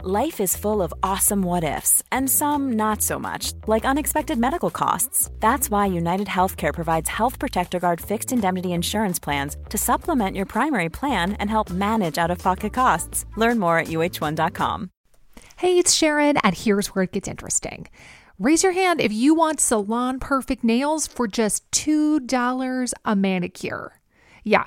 Life is full of awesome what ifs and some not so much, like unexpected medical costs. That's why United Healthcare provides Health Protector Guard fixed indemnity insurance plans to supplement your primary plan and help manage out-of-pocket costs. Learn more at uh1.com. Hey, it's Sharon, and here's where it gets interesting. Raise your hand if you want salon perfect nails for just $2 a manicure. Yeah,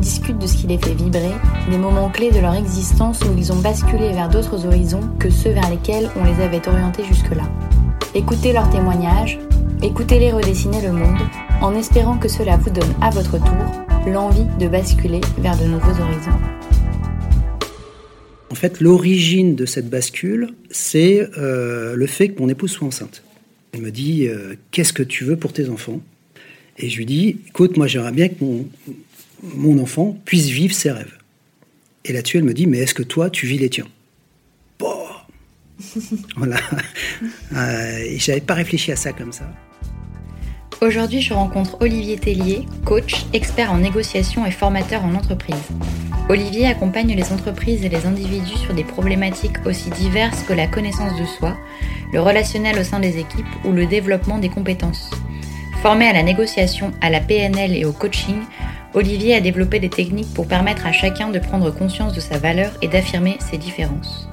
Discute de ce qui les fait vibrer, des moments clés de leur existence où ils ont basculé vers d'autres horizons que ceux vers lesquels on les avait orientés jusque-là. Écoutez leurs témoignages, écoutez-les redessiner le monde, en espérant que cela vous donne à votre tour l'envie de basculer vers de nouveaux horizons. En fait, l'origine de cette bascule, c'est euh, le fait que mon épouse soit enceinte. Elle me dit euh, Qu'est-ce que tu veux pour tes enfants? Et je lui dis Écoute, moi j'aimerais bien que mon, mon enfant puisse vivre ses rêves. Et là-dessus, elle me dit Mais est-ce que toi, tu vis les tiens? Bon Voilà. Euh, j'avais pas réfléchi à ça comme ça. Aujourd'hui, je rencontre Olivier Tellier, coach, expert en négociation et formateur en entreprise. Olivier accompagne les entreprises et les individus sur des problématiques aussi diverses que la connaissance de soi, le relationnel au sein des équipes ou le développement des compétences. Formé à la négociation, à la PNL et au coaching, Olivier a développé des techniques pour permettre à chacun de prendre conscience de sa valeur et d'affirmer ses différences.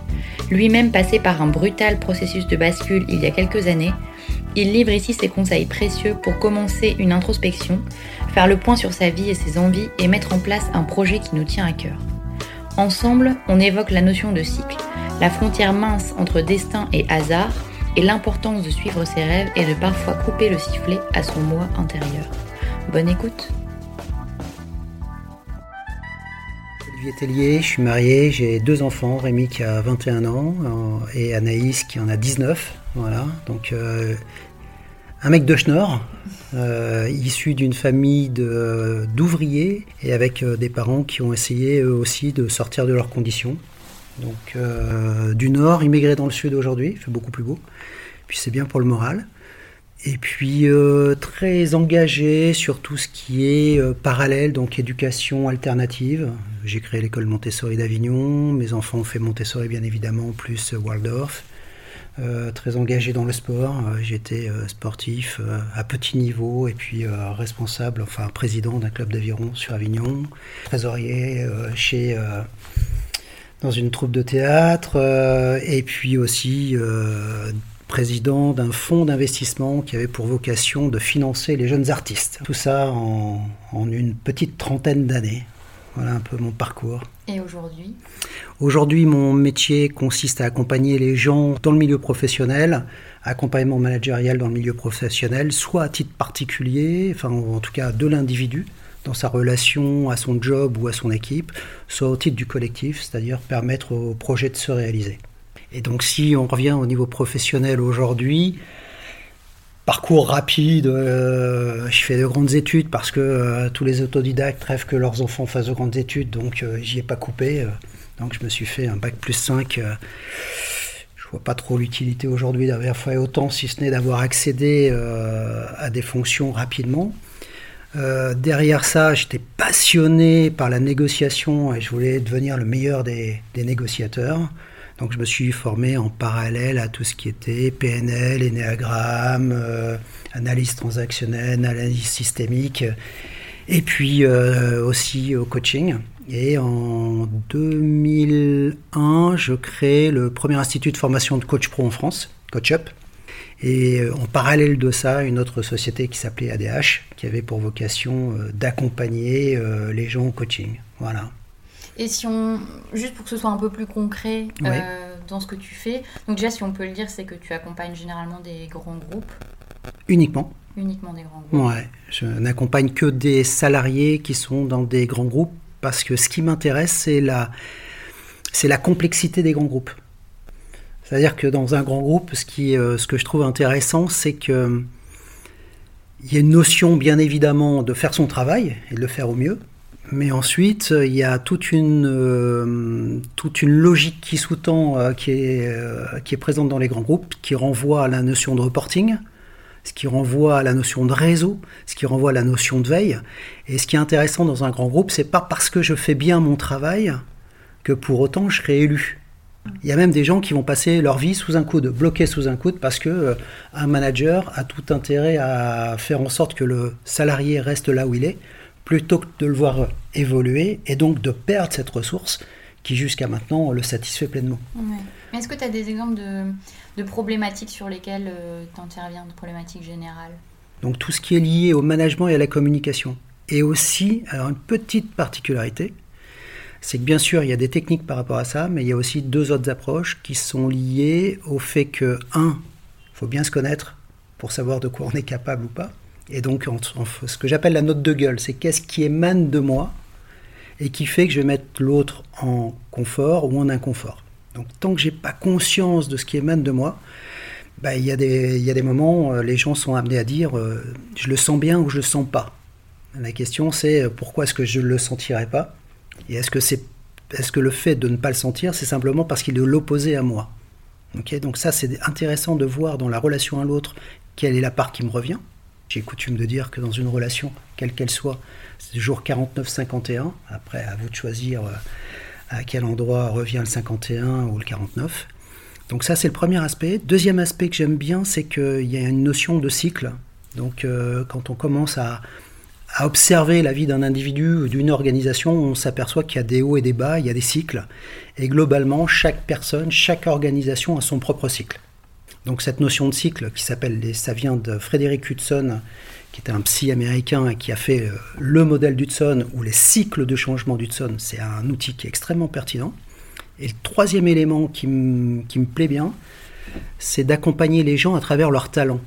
Lui-même passé par un brutal processus de bascule il y a quelques années, il livre ici ses conseils précieux pour commencer une introspection, faire le point sur sa vie et ses envies et mettre en place un projet qui nous tient à cœur. Ensemble, on évoque la notion de cycle, la frontière mince entre destin et hasard, et l'importance de suivre ses rêves et de parfois couper le sifflet à son moi intérieur. Bonne écoute Je suis marié, j'ai deux enfants, Rémi qui a 21 ans euh, et Anaïs qui en a 19. Voilà, donc euh, un mec de Schnorr, euh, issu d'une famille d'ouvriers et avec des parents qui ont essayé aussi de sortir de leurs conditions. Donc du nord, immigré dans le sud aujourd'hui, il fait beaucoup plus beau. Puis c'est bien pour le moral. Et puis très engagé sur tout ce qui est parallèle, donc éducation alternative. J'ai créé l'école Montessori d'Avignon, mes enfants ont fait Montessori bien évidemment, plus Waldorf. Euh, très engagé dans le sport. Euh, j'étais euh, sportif à petit niveau et puis responsable, enfin président d'un club d'aviron sur Avignon, trésorier chez dans une troupe de théâtre et puis aussi président d'un fonds d'investissement qui avait pour vocation de financer les jeunes artistes. Tout ça en une petite trentaine d'années. Voilà un peu mon parcours. Et aujourd'hui? Aujourd'hui, mon métier consiste à accompagner les gens dans le milieu professionnel, accompagnement managérial dans le milieu professionnel, soit à titre particulier, enfin en tout cas de l'individu, dans sa relation à son job ou à son équipe, soit au titre du collectif, c'est-à-dire permettre au projet de se réaliser. Et donc si on revient au niveau professionnel aujourd'hui, parcours rapide. Euh, je fais de grandes études parce que euh, tous les autodidactes rêvent que leurs enfants fassent de grandes études, donc euh, j'y ai pas coupé. donc je me suis fait un bac plus 5. je vois pas trop l'utilité aujourd'hui d'avoir fait autant, si ce n'est d'avoir accédé euh, à des fonctions rapidement. Euh, derrière ça, j'étais passionné par la négociation et je voulais devenir le meilleur des, négociateurs. Donc je me suis formé en parallèle à tout ce qui était PNL, Enneagramme, euh, analyse transactionnelle, analyse systémique, et puis aussi au coaching. Et en 2001, je crée le premier institut de formation de coach pro en France, CoachUp. Et euh, en parallèle de ça, une autre société qui s'appelait ADH, qui avait pour vocation euh, d'accompagner euh, les gens au coaching. Voilà. Et si on, juste pour que ce soit un peu plus concret dans ce que tu fais, donc déjà si on peut le dire, c'est que tu accompagnes généralement des grands groupes. Uniquement. Uniquement des grands groupes. Ouais, je n'accompagne que des salariés qui sont dans des grands groupes parce que ce qui m'intéresse, c'est la, c'est la complexité des grands groupes. C'est-à-dire que dans un grand groupe, ce, qui, euh, ce que je trouve intéressant, c'est que il y a une notion, bien évidemment, de faire son travail et de le faire au mieux. Mais ensuite, il y a toute une, euh, toute une logique qui sous-tend, euh, qui, est, qui est présente dans les grands groupes, qui renvoie à la notion de reporting, ce qui renvoie à la notion de réseau, ce qui renvoie à la notion de veille. Et ce qui est intéressant dans un grand groupe, c'est pas parce que je fais bien mon travail que pour autant je serai élu. Il y a même des gens qui vont passer leur vie sous un coude, bloqués sous un coude, parce que euh, un manager a tout intérêt à faire en sorte que le salarié reste là où il est, plutôt que de le voir évoluer et donc de perdre cette ressource qui jusqu'à maintenant le satisfait pleinement. Est-ce que tu as des exemples de, de problématiques sur lesquelles euh, tu interviens, de problématiques générales? Donc tout ce qui est lié au management et à la communication. Et aussi, alors une petite particularité, c'est que bien sûr, il y a des techniques par rapport à ça, mais il y a aussi deux autres approches qui sont liées au fait que, un, il faut bien se connaître pour savoir de quoi on est capable ou pas. Et donc, ce que j'appelle la note de gueule, c'est qu'est-ce qui émane de moi et qui fait que je vais mettre l'autre en confort ou en inconfort. Donc tant que j'ai pas conscience de ce qui émane de moi, bah, il y, a des, y a des moments, euh, les gens sont amenés à dire euh, je le sens bien ou je le sens pas. La question c'est euh, pourquoi est-ce que je ne le sentirais pas Et est-ce que, est-ce que le fait de ne pas le sentir, c'est simplement parce qu'il est l'opposé à moi? Donc ça c'est intéressant de voir dans la relation à l'autre quelle est la part qui me revient. J'ai coutume de dire que dans une relation, quelle qu'elle soit, c'est jour 49-51. Après, à vous de choisir à quel endroit revient le 51 ou le 49. Donc ça, c'est le premier aspect. Deuxième aspect que j'aime bien, c'est qu'il y a une notion de cycle. Donc euh, quand on commence à, observer la vie d'un individu ou d'une organisation, on s'aperçoit qu'il y a des hauts et des bas, il y a des cycles. Et globalement, chaque personne, chaque organisation a son propre cycle. Donc cette notion de cycle, qui s'appelle, ça vient de Frédéric Hudson, qui était un psy américain et qui a fait euh, le modèle d'Hudson ou les cycles de changement d'Hudson. C'est un outil qui est extrêmement pertinent. Et le troisième élément qui, me plaît bien, c'est d'accompagner les gens à travers leurs talents.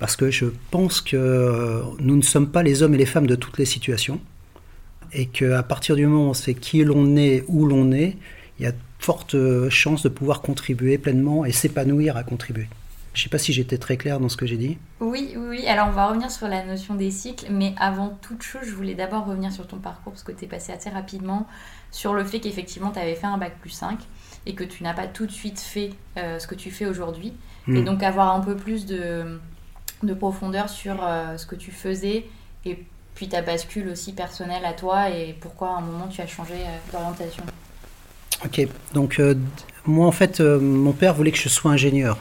Parce que je pense que euh, nous ne sommes pas les hommes et les femmes de toutes les situations. Et qu'à partir du moment où on sait qui l'on est, où l'on est, il y a de fortes chances de pouvoir contribuer pleinement et s'épanouir à contribuer. Je ne sais pas si j'étais très clair dans ce que j'ai dit. Oui, oui, Alors on va revenir sur la notion des cycles, mais avant toute chose, je voulais d'abord revenir sur ton parcours parce que tu es passé assez rapidement sur le fait qu'effectivement tu avais fait un bac plus 5 et que tu n'as pas tout de suite fait euh, ce que tu fais aujourd'hui. Et hmm. donc avoir un peu plus de, de profondeur sur euh, ce que tu faisais et puis ta bascule aussi personnelle à toi et pourquoi à un moment tu as changé euh, d'orientation. Ok, donc moi en fait, mon père voulait que je sois ingénieur.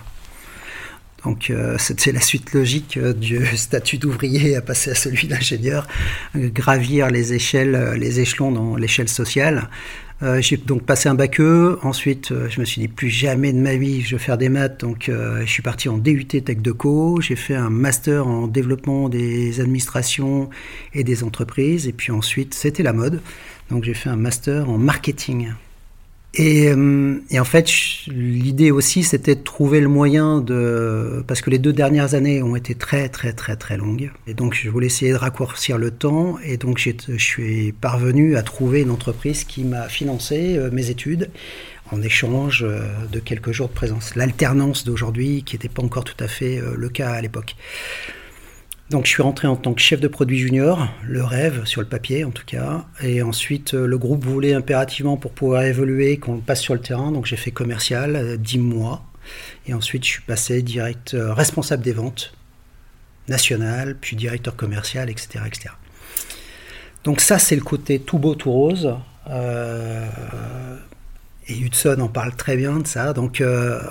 Donc euh, c'était la suite logique euh, du statut d'ouvrier à passer à celui d'ingénieur, euh, gravir les échelles, les échelons dans l'échelle sociale. j'ai donc passé un bac E. Ensuite, je me suis dit plus jamais de ma vie je vais faire des maths. Donc je suis parti en DUT Tech de Co. J'ai fait un master en développement des administrations et des entreprises. Et puis ensuite, c'était la mode. Donc j'ai fait un master en marketing. Euh, et, en fait, l'idée aussi, c'était de trouver le moyen de... Parce que les deux dernières années ont été très, très, très, très longues. Et donc, je voulais essayer de raccourcir le temps. Et donc, je suis parvenu à trouver une entreprise qui m'a financé euh, mes études en échange euh, de quelques jours de présence. L'alternance d'aujourd'hui, qui n'était pas encore tout à fait le cas à l'époque. Donc je suis rentré en tant que chef de produit junior, le rêve sur le papier en tout cas. Et ensuite le groupe voulait impérativement pour pouvoir évoluer qu'on passe sur le terrain. Donc j'ai fait commercial 10 mois. Et ensuite je suis passé direct responsable des ventes national, puis directeur commercial, etc. etc. Donc ça c'est le côté tout beau, tout rose. Euh, et Hudson en parle très bien de ça. Donc euh,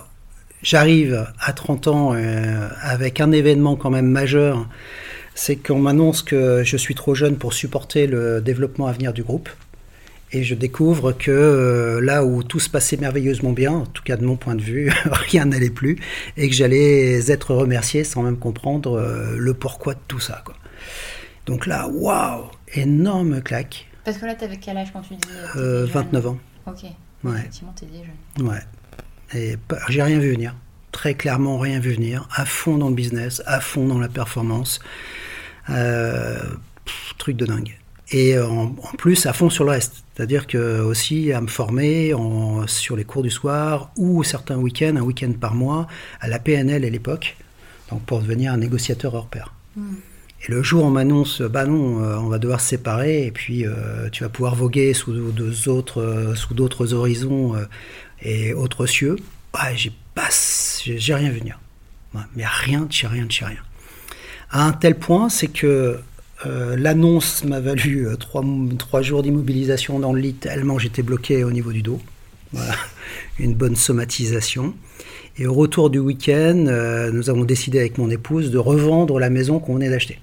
j'arrive à 30 ans euh, avec un événement quand même majeur, c'est qu'on m'annonce que je suis trop jeune pour supporter le développement à venir du groupe. Et je découvre que là où tout se passait merveilleusement bien, en tout cas de mon point de vue, rien n'allait plus, et que j'allais être remercié sans même comprendre le pourquoi de tout ça. Quoi. Donc là, waouh, énorme claque. Parce que là, tu avais quel âge quand tu dis 29 ans. Ok. Ouais. Effectivement, t'es déjà jeune. Ouais. Et j'ai rien vu venir. Très clairement, rien vu venir. À fond dans le business, à fond dans la performance. Euh, truc de dingue. Et en, plus, à fond sur le reste. C'est-à-dire que aussi à me former sur les cours du soir ou certains week-ends, un week-end par mois, à la PNL à l'époque, donc pour devenir un négociateur hors pair. Hmm. Et le jour où on m'annonce, bah non, euh, on va devoir se séparer, et puis euh, tu vas pouvoir voguer sous sous d'autres horizons euh, et autres cieux, bah, j'ai pas, j'ai rien vu venir. Mais rien de chez rien de chez rien. À un tel point, c'est que l'annonce m'a valu trois, trois jours d'immobilisation dans le lit tellement j'étais bloqué au niveau du dos. Voilà, une bonne somatisation. Et au retour du week-end, nous avons décidé avec mon épouse de revendre la maison qu'on venait d'acheter.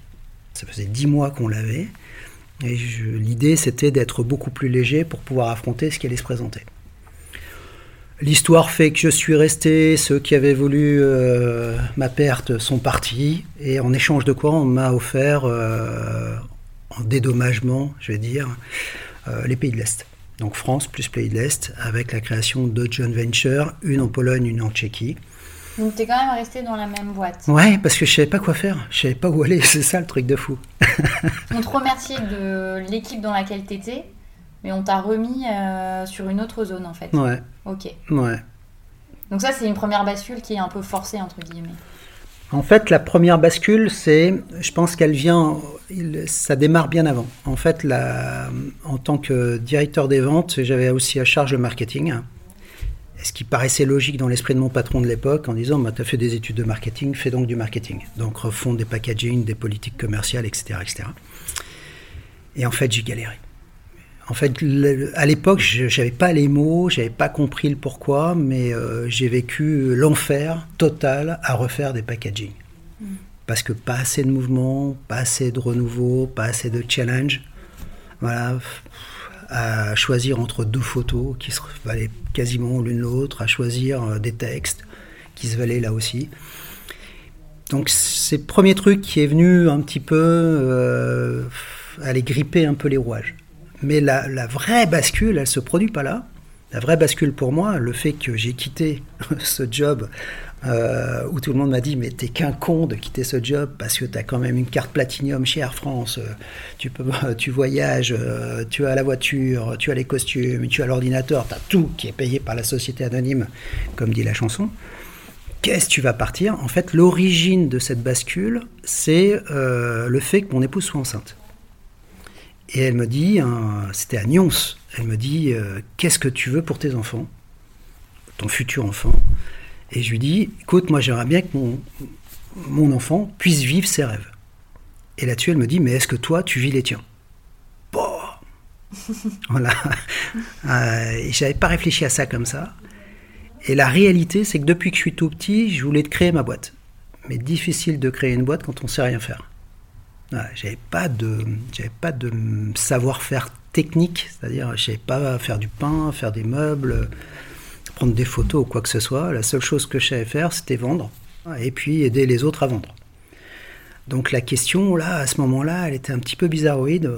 Ça faisait dix mois qu'on l'avait. Et l'idée, c'était d'être beaucoup plus léger pour pouvoir affronter ce qui allait se présenter. L'histoire fait que je suis resté, ceux qui avaient voulu euh, ma perte sont partis, et en échange de quoi on m'a offert, euh, en dédommagement, je vais dire, euh, les pays de l'Est. Donc France plus pays de l'Est, avec la création de joint ventures, une en Pologne, une en Tchéquie. Donc tu es quand même resté dans la même boîte. Ouais, parce que je savais pas quoi faire, je savais pas où aller, c'est ça le truc de fou. on te remercie de l'équipe dans laquelle tu étais, mais on t'a remis euh, sur une autre zone en fait. Ouais. Ok. Ouais. Donc ça c'est une première bascule qui est un peu forcée entre guillemets. En fait, la première bascule, c'est, je pense qu'elle vient, ça démarre bien avant. En fait, la, en tant que directeur des ventes, j'avais aussi à charge le marketing ce qui paraissait logique dans l'esprit de mon patron de l'époque en disant bah, Tu as fait des études de marketing, fais donc du marketing. Donc refond des packaging, des politiques commerciales, etc. etc. Et en fait, j'ai galéré. En fait, à l'époque, je n'avais pas les mots, j'avais pas compris le pourquoi, mais euh, j'ai vécu l'enfer total à refaire des packaging. Mm. Parce que pas assez de mouvement, pas assez de renouveau, pas assez de challenge. Voilà, à choisir entre deux photos qui se valaient quasiment l'une l'autre, à choisir euh, des textes qui se valaient là aussi. Donc c'est le premier truc qui est venu un petit peu euh, aller gripper un peu les rouages. Mais la, la vraie bascule, elle se produit pas là. La vraie bascule pour moi, le fait que j'ai quitté ce job euh, où tout le monde m'a dit mais t'es qu'un con de quitter ce job parce que t'as quand même une carte platinium chez Air France, euh, tu, peux, tu voyages, euh, tu as la voiture, tu as les costumes, tu as l'ordinateur, t'as tout qui est payé par la société anonyme, comme dit la chanson. Qu'est-ce que tu vas partir? En fait, l'origine de cette bascule, c'est le fait que mon épouse soit enceinte. Et elle me dit, c'était à Nyons, elle me dit, qu'est-ce que tu veux pour tes enfants, ton futur enfant? Et je lui dis, écoute, moi j'aimerais bien que mon, enfant puisse vivre ses rêves. Et là-dessus, elle me dit, mais est-ce que toi, tu vis les tiens? Bon Voilà. Euh, j'avais pas réfléchi à ça comme ça. Et la réalité, c'est que depuis que je suis tout petit, je voulais créer ma boîte. Mais difficile de créer une boîte quand on sait rien faire. Voilà, j'avais pas de, j'avais pas de savoir-faire technique, c'est-à-dire je savais pas faire du pain, faire des meubles prendre des photos ou quoi que ce soit. La seule chose que je savais faire, c'était vendre et puis aider les autres à vendre. Donc la question, là, à ce moment-là, elle était un petit peu bizarroïde.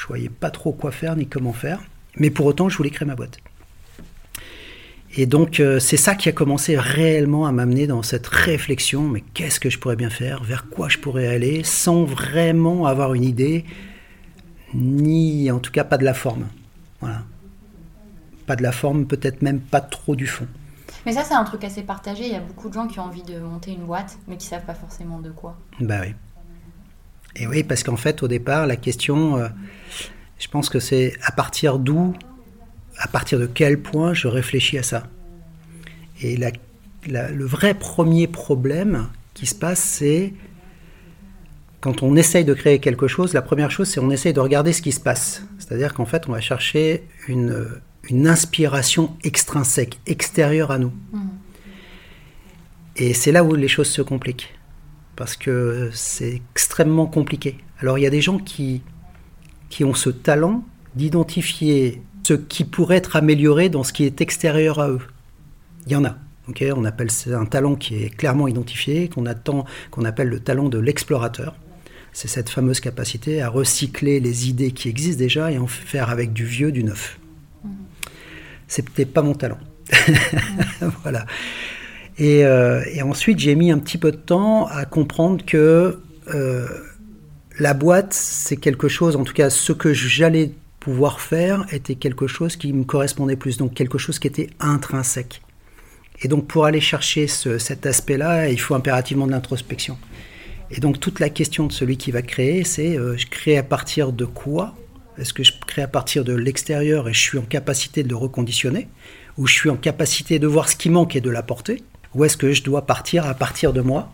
je voyais pas trop quoi faire ni comment faire. Mais pour autant, je voulais créer ma boîte. Et donc, euh, c'est ça qui a commencé réellement à m'amener dans cette réflexion, mais qu'est-ce que je pourrais bien faire, vers quoi je pourrais aller, sans vraiment avoir une idée, ni en tout cas pas de la forme. Voilà pas de la forme, peut-être même pas trop du fond. Mais ça, c'est un truc assez partagé. Il y a beaucoup de gens qui ont envie de monter une boîte, mais qui savent pas forcément de quoi. Bah oui. Et oui, parce qu'en fait, au départ, la question, euh, je pense que c'est à partir d'où, à partir de quel point je réfléchis à ça. Et la- la- le vrai premier problème qui se passe, c'est quand on essaye de créer quelque chose, la première chose, c'est on essaye de regarder ce qui se passe. C'est-à-dire qu'en fait, on va chercher une, une inspiration extrinsèque, extérieure à nous. Et c'est là où les choses se compliquent. Parce que c'est extrêmement compliqué. Alors il y a des gens qui, qui ont ce talent d'identifier ce qui pourrait être amélioré dans ce qui est extérieur à eux. Il y en a. ok? On appelle c'est un talent qui est clairement identifié, qu'on attend, qu'on appelle le talent de l'explorateur. C'est cette fameuse capacité à recycler les idées qui existent déjà et en faire avec du vieux, du neuf. Peut-être pas mon talent. voilà. Et, euh, et ensuite, j'ai mis un petit peu de temps à comprendre que euh, la boîte, c'est quelque chose, en tout cas, ce que j'allais pouvoir faire était quelque chose qui me correspondait plus, donc quelque chose qui était intrinsèque. Et donc, pour aller chercher ce- cet aspect-là, il faut impérativement de l'introspection. Et donc, toute la question de celui qui va créer, c'est euh, je crée à partir de quoi Est-ce que je crée à partir de l'extérieur et je suis en capacité de le reconditionner Ou je suis en capacité de voir ce qui manque et de l'apporter? Ou est-ce que je dois partir à partir de moi?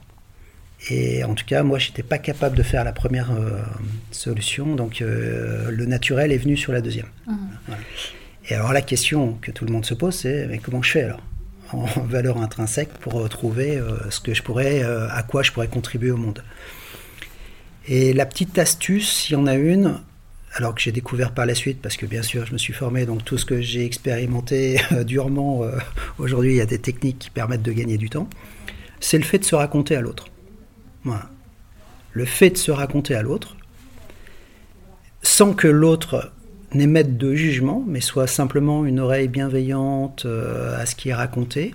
Et en tout cas, moi, je n'étais pas capable de faire la première euh, solution, donc euh, le naturel est venu sur la deuxième. Voilà. Et alors la question que tout le monde se pose, c'est mais comment je fais alors? En valeur intrinsèque pour retrouver euh, ce que je pourrais, à quoi je pourrais contribuer au monde. Et la petite astuce, s'il y en a une, alors que j'ai découvert par la suite, parce que bien sûr je me suis formé, donc tout ce que j'ai expérimenté euh, durement, euh, aujourd'hui il y a des techniques qui permettent de gagner du temps, c'est le fait de se raconter à l'autre. Le fait de se raconter à l'autre, sans que l'autre n'émette de jugement, mais soit simplement une oreille bienveillante euh, à ce qui est raconté,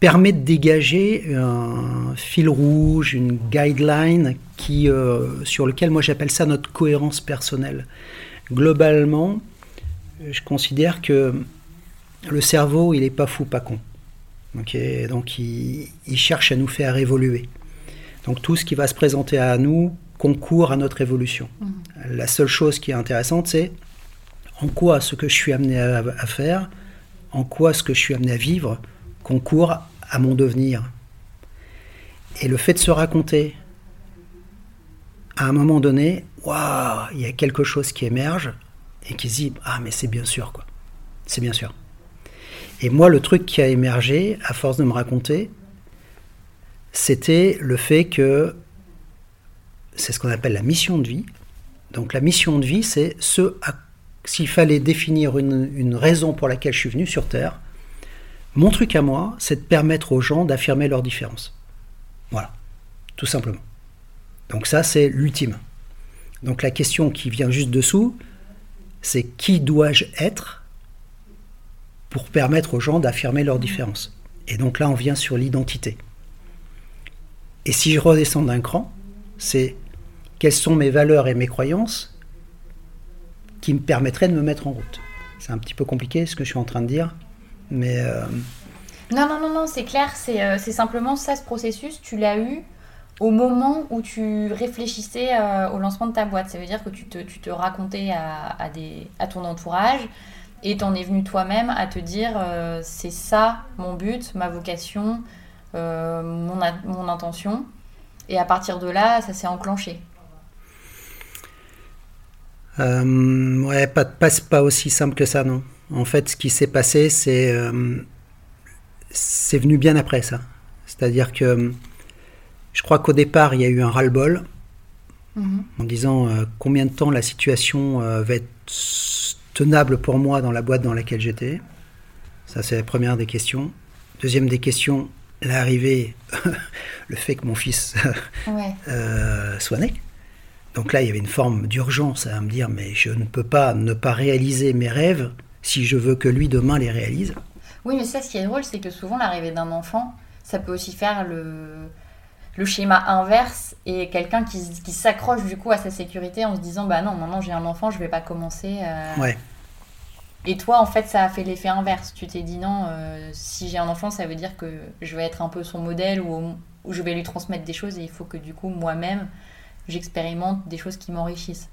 permet de dégager un fil rouge, une guideline qui, euh, sur lequel moi j'appelle ça notre cohérence personnelle. Globalement, je considère que le cerveau, il n'est pas fou, pas con. Donc il, il cherche à nous faire évoluer. Donc tout ce qui va se présenter à nous concourt à notre évolution. La seule chose qui est intéressante, c'est en quoi ce que je suis amené à, à faire, en quoi ce que je suis amené à vivre concourt à mon devenir. Et le fait de se raconter, à un moment donné, waouh, il y a quelque chose qui émerge et qui se dit ah mais c'est bien sûr quoi, c'est bien sûr. Et moi le truc qui a émergé à force de me raconter, c'était le fait que c'est ce qu'on appelle la mission de vie. Donc la mission de vie, c'est ce s'il fallait définir une, une raison pour laquelle je suis venu sur Terre, mon truc à moi, c'est de permettre aux gens d'affirmer leur différence. Voilà, tout simplement. Donc ça, c'est l'ultime. Donc la question qui vient juste dessous, c'est qui dois-je être pour permettre aux gens d'affirmer leur différence. Et donc là, on vient sur l'identité. Et si je redescends d'un cran, c'est quelles sont mes valeurs et mes croyances qui me permettraient de me mettre en route? C'est un petit peu compliqué ce que je suis en train de dire, mais euh, Non, non, non, non, c'est clair, c'est euh, c'est simplement ça, ce processus, tu l'as eu au moment où tu réfléchissais euh, au lancement de ta boîte. Ça veut dire que tu te, tu te racontais à, à des, à ton entourage et t'en es venu toi-même à te dire euh, c'est ça mon but, ma vocation, mon, mon intention. Et à partir de là, ça s'est enclenché. Ouais, pas, pas, pas aussi simple que ça, non. En fait, ce qui s'est passé, c'est euh, c'est venu bien après ça. C'est-à-dire que je crois qu'au départ, il y a eu un ras-le-bol en disant euh, combien de temps la situation euh, va être tenable pour moi dans la boîte dans laquelle j'étais. Ça, c'est la première des questions. Deuxième des questions, l'arrivée, le fait que mon fils Ouais. euh, soit né. Donc là, il y avait une forme d'urgence à me dire, mais je ne peux pas ne pas réaliser mes rêves si je veux que lui demain les réalise. Oui, mais ça, ce qui est drôle, c'est que souvent, l'arrivée d'un enfant, ça peut aussi faire le, le schéma inverse et quelqu'un qui, qui s'accroche du coup à sa sécurité en se disant Bah non, maintenant j'ai un enfant, je vais pas commencer. euh, Ouais. Et toi, en fait, ça a fait l'effet inverse. Tu t'es dit non, euh, si j'ai un enfant, ça veut dire que je vais être un peu son modèle ou, ou je vais lui transmettre des choses et il faut que du coup, moi-même, j'expérimente des choses qui m'enrichissent.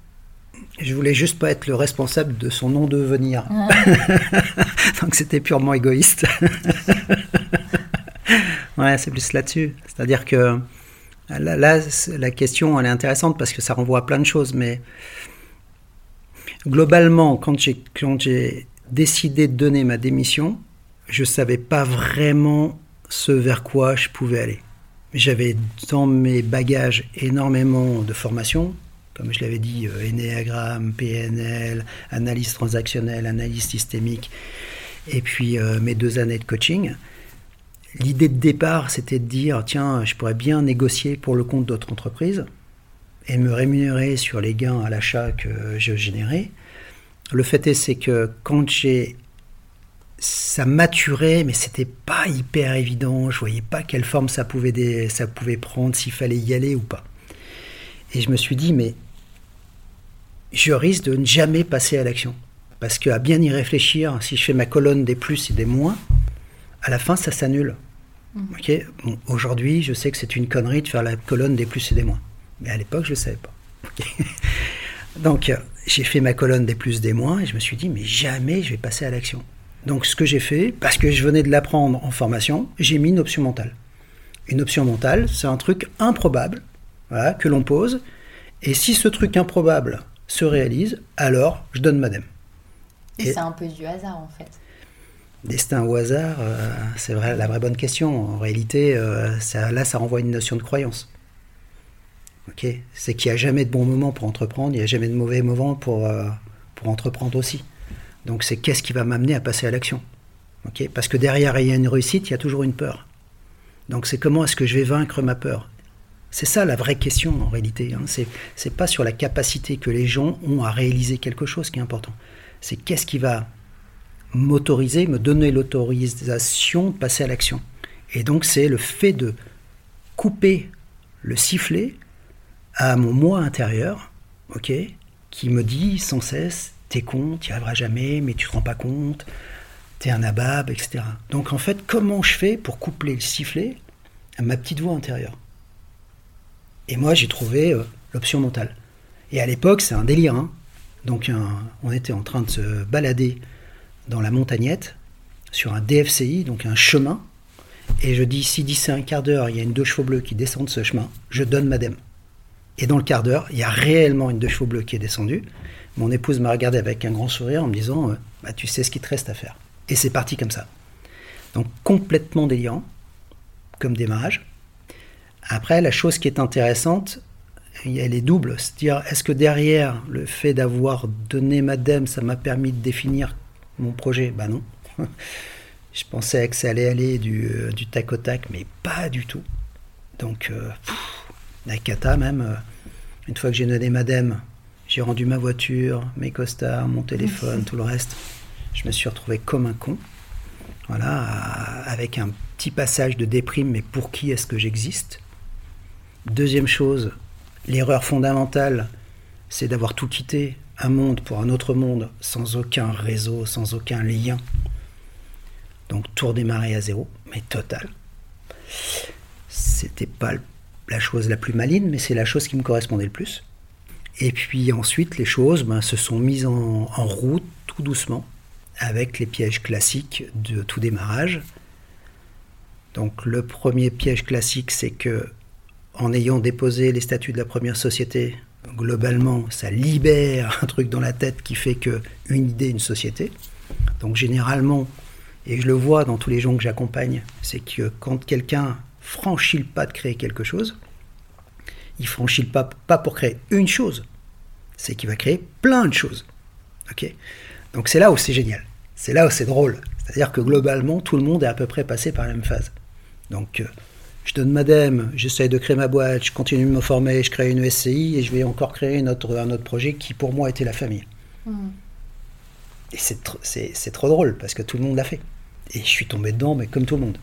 Je voulais juste pas être le responsable de son non-devenir. Ah. Donc c'était purement égoïste. ouais, c'est plus là-dessus. C'est-à-dire que là, là, la question, elle est intéressante parce que ça renvoie à plein de choses, mais globalement, quand j'ai, quand j'ai décidé de donner ma démission, je ne savais pas vraiment ce vers quoi je pouvais aller. J'avais dans mes bagages énormément de formation, comme je l'avais dit, euh, Enneagram, PNL, analyse transactionnelle, analyse systémique, et puis euh, mes deux années de coaching. L'idée de départ, c'était de dire, tiens, je pourrais bien négocier pour le compte d'autres entreprises et me rémunérer sur les gains à l'achat que je générais. Le fait est, c'est que quand j'ai ça maturait, mais c'était pas hyper évident. Je voyais pas quelle forme ça pouvait, ça pouvait prendre, s'il fallait y aller ou pas. Et je me suis dit, mais je risque de ne jamais passer à l'action. Parce qu'à bien y réfléchir, si je fais ma colonne des plus et des moins, à la fin, ça s'annule. Mmh. Aujourd'hui, je sais que c'est une connerie de faire la colonne des plus et des moins. Mais à l'époque, je ne le savais pas. Donc, j'ai fait ma colonne des plus, des moins, et je me suis dit, mais jamais je vais passer à l'action. Donc, ce que j'ai fait, parce que je venais de l'apprendre en formation, j'ai mis une option mentale. Une option mentale, c'est un truc improbable voilà, que l'on pose, et si ce truc improbable se réalise, alors je donne madame. Et, et c'est un peu du hasard, en fait. Destin au hasard, euh, c'est vrai, la vraie bonne question. En réalité, euh, ça, là, ça renvoie à une notion de croyance c'est qu'il n'y a jamais de bon moment pour entreprendre, il n'y a jamais de mauvais moment pour, euh, pour entreprendre aussi. Donc c'est qu'est-ce qui va m'amener à passer à l'action? Parce que derrière il y a une réussite, il y a toujours une peur. Donc c'est comment est-ce que je vais vaincre ma peur? C'est ça la vraie question en réalité. Hein. C'est, c'est pas sur la capacité que les gens ont à réaliser quelque chose qui est important. C'est qu'est-ce qui va m'autoriser, me donner l'autorisation de passer à l'action. Et donc c'est le fait de couper le sifflet à mon moi intérieur, ok, qui me dit sans cesse, t'es con, t'y arriveras jamais, mais tu te rends pas compte, t'es un abab, etc. Donc en fait, comment je fais pour coupler le sifflet à ma petite voix intérieure? Et moi, j'ai trouvé euh, l'option mentale. Et à l'époque, c'est un délire. Hein. Donc on était en train de se balader dans la montagnette sur un DFCI, donc un chemin. Et je dis, si d'ici un quart d'heure, il y a une deux chevaux bleus qui descendent de ce chemin, je donne madame. Et dans le quart d'heure, il y a réellement une deux chevaux bleus qui est descendue. Mon épouse m'a regardé avec un grand sourire en me disant euh, bah, Tu sais ce qu'il te reste à faire. Et c'est parti comme ça. Donc complètement délirant, comme démarrage. Après, la chose qui est intéressante, elle est double. C'est-à-dire, est-ce que derrière le fait d'avoir donné Madame, ça m'a permis de définir mon projet? Ben non. Je pensais que ça allait aller du, euh, du tac au tac, mais pas du tout. Donc, euh, la cata même. Euh, une fois que j'ai donné madame, j'ai rendu ma voiture, mes costards, mon téléphone, tout le reste. Je me suis retrouvé comme un con. Voilà, avec un petit passage de déprime, mais pour qui est-ce que j'existe? Deuxième chose, l'erreur fondamentale, c'est d'avoir tout quitté, un monde pour un autre monde, sans aucun réseau, sans aucun lien. Donc tout redémarrer à zéro, mais total. C'était pas la chose la plus maligne, mais c'est la chose qui me correspondait le plus. Et puis ensuite, les choses ben, se sont mises en, route tout doucement, avec les pièges classiques de tout démarrage. Donc le premier piège classique, c'est que en ayant déposé les statuts de la première société, globalement, ça libère un truc dans la tête qui fait que une idée, une société. Donc généralement, et je le vois dans tous les gens que j'accompagne, c'est que quand quelqu'un franchit le pas de créer quelque chose, il franchit le pas pas pour créer une chose, c'est qu'il va créer plein de choses. Ok? Donc c'est là où c'est génial, c'est là où c'est drôle. C'est-à-dire que globalement, tout le monde est à peu près passé par la même phase. Donc euh, je donne ma dème, j'essaie de créer ma boîte, je continue de me former, je crée une SCI et je vais encore créer un autre projet qui pour moi était la famille. Hmm. Et c'est trop drôle parce que tout le monde l'a fait. Et je suis tombé dedans, mais comme tout le monde.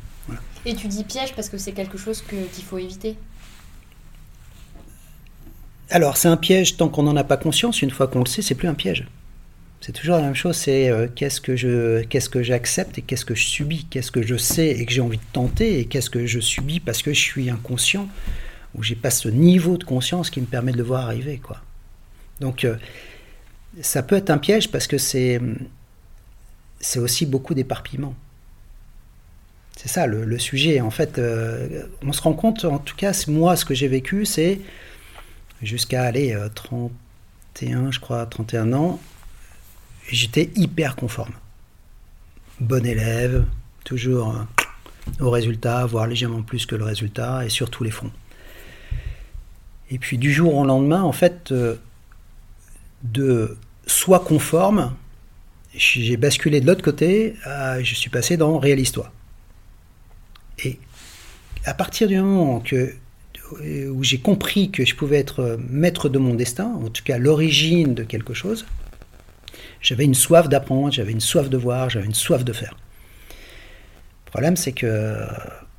Et tu dis piège parce que c'est quelque chose qu'il faut éviter Alors, c'est un piège tant qu'on n'en a pas conscience. Une fois qu'on le sait, c'est plus un piège. C'est toujours la même chose, c'est euh, qu'est-ce que je, qu'est-ce que j'accepte et qu'est-ce que je subis, qu'est-ce que je sais et que j'ai envie de tenter et qu'est-ce que je subis parce que je suis inconscient ou j'ai pas ce niveau de conscience qui me permet de le voir arriver, quoi. Donc euh, ça peut être un piège parce que c'est c'est aussi beaucoup d'éparpillement. C'est ça le, sujet. En fait, euh, on se rend compte, en tout cas, moi, ce que j'ai vécu, c'est jusqu'à aller 31, je crois, 31 ans, j'étais hyper conforme. Bon élève, toujours euh, au résultat, voire légèrement plus que le résultat, et sur tous les fronts. Et puis du jour au lendemain, en fait, euh, de soit conforme, j'ai basculé de l'autre côté, je suis passé dans réalise-toi. Et à partir du moment où j'ai compris que je pouvais être maître de mon destin, en tout cas l'origine de quelque chose, j'avais une soif d'apprendre, j'avais une soif de voir, j'avais une soif de faire. Le problème, c'est que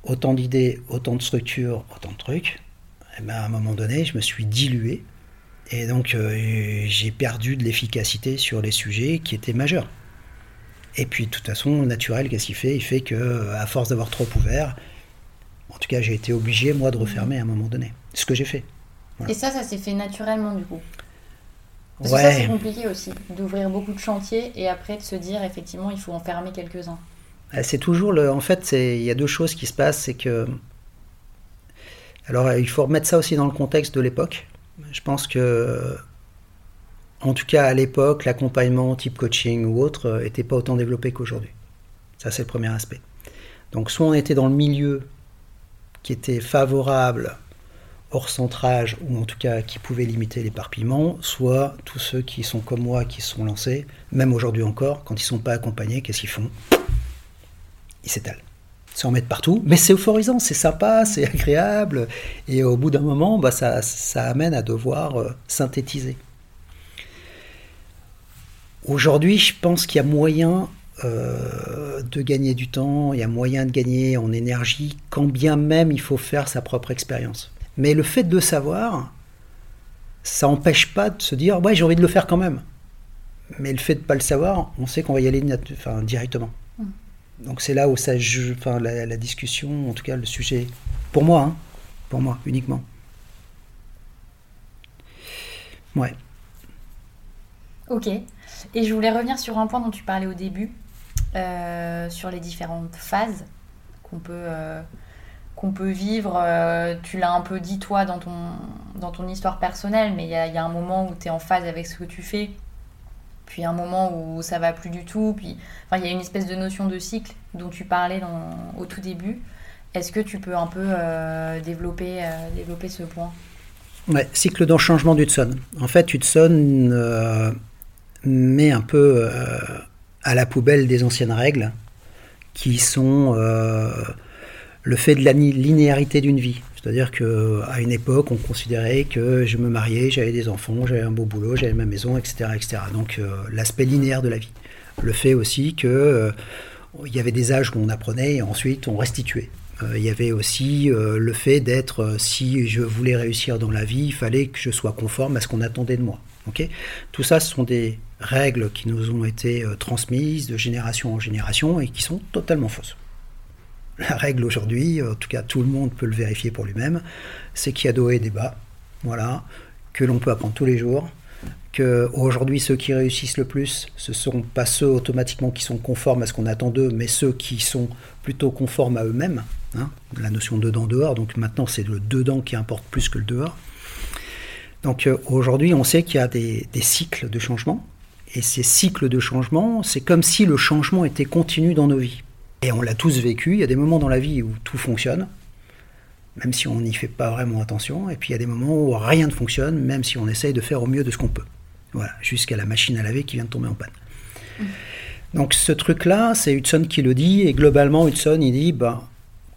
autant d'idées, autant de structures, autant de trucs, eh ben, à un moment donné, je me suis dilué. Et donc, euh, j'ai perdu de l'efficacité sur les sujets qui étaient majeurs. Et puis, de toute façon, naturel, qu'est-ce qu'il fait? Il fait que, à force d'avoir trop ouvert, en tout cas, j'ai été obligé, moi, de refermer à un moment donné. Ce que j'ai fait. Et ça, ça s'est fait naturellement, du coup? Parce que ça, c'est compliqué aussi, d'ouvrir beaucoup de chantiers et après de se dire, effectivement, il faut en fermer quelques-uns. Ah, c'est toujours le. En fait, il y a deux choses qui se passent. C'est que. Alors, il faut remettre ça aussi dans le contexte de l'époque. Je pense que. En tout cas, à l'époque, l'accompagnement type coaching ou autre n'était pas autant développé qu'aujourd'hui. Ça, c'est le premier aspect. Donc, soit on était dans le milieu qui était favorable hors centrage, ou en tout cas qui pouvaient limiter l'éparpillement, soit tous ceux qui sont comme moi, qui se sont lancés, même aujourd'hui encore, quand ils ne sont pas accompagnés, qu'est-ce qu'ils font? Ils s'étalent. S'en mettent partout, mais c'est euphorisant, c'est sympa, c'est agréable, et au bout d'un moment, bah, ça, ça, amène à devoir euh, synthétiser. Aujourd'hui, je pense qu'il y a moyen euh, de gagner du temps, il y a moyen de gagner en énergie, quand bien même il faut faire sa propre expérience. Mais le fait de savoir, ça n'empêche pas de se dire ouais j'ai envie de le faire quand même. Mais le fait de ne pas le savoir, on sait qu'on va y aller enfin, directement. Mm. Donc c'est là où ça joue, enfin, la, discussion, en tout cas le sujet, pour moi, hein, pour moi uniquement. Ouais. Ok. Et je voulais revenir sur un point dont tu parlais au début, euh, sur les différentes phases qu'on peut, euh, qu'on peut vivre. Euh, tu l'as un peu dit toi dans ton, dans ton histoire personnelle, mais il y a, un moment où tu es en phase avec ce que tu fais, puis un moment où ça va plus du tout, puis il y a une espèce de notion de cycle dont tu parlais au tout début. Est-ce que tu peux un peu euh, développer, euh, développer ce point? Cycle dans changement d'Hudson. En fait, Hudson met un peu à la poubelle des anciennes règles qui sont le fait de la linéarité d'une vie. C'est-à-dire qu'à une époque, on considérait que je me mariais, j'avais des enfants, j'avais un beau boulot, j'avais ma maison, etc. etc. Donc euh, l'aspect linéaire de la vie. Le fait aussi qu'il euh, y avait des âges où on apprenait et ensuite on restituait. Euh, il y avait aussi le fait d'être, si je voulais réussir dans la vie, il fallait que je sois conforme à ce qu'on attendait de moi. Tout ça, ce sont des règles qui nous ont été transmises de génération en génération et qui sont totalement fausses. La règle aujourd'hui, en tout cas tout le monde peut le vérifier pour lui-même, c'est qu'il y a dos et des bas, voilà, que l'on peut apprendre tous les jours, que aujourd'hui ceux qui réussissent le plus, ce ne sont pas ceux automatiquement qui sont conformes à ce qu'on attend d'eux, mais ceux qui sont plutôt conformes à eux-mêmes. Hein, la notion de dedans-dehors, donc maintenant c'est le dedans qui importe plus que le dehors. Donc euh, aujourd'hui on sait qu'il y a des cycles de changement, et ces cycles de changement, c'est comme si le changement était continu dans nos vies. Et on l'a tous vécu. Il y a des moments dans la vie où tout fonctionne, même si on n'y fait pas vraiment attention. Et puis il y a des moments où rien ne fonctionne, même si on essaye de faire au mieux de ce qu'on peut. Voilà, jusqu'à la machine à laver qui vient de tomber en panne. Donc ce truc-là, c'est Hudson qui le dit. Et globalement, Hudson, il dit, bah,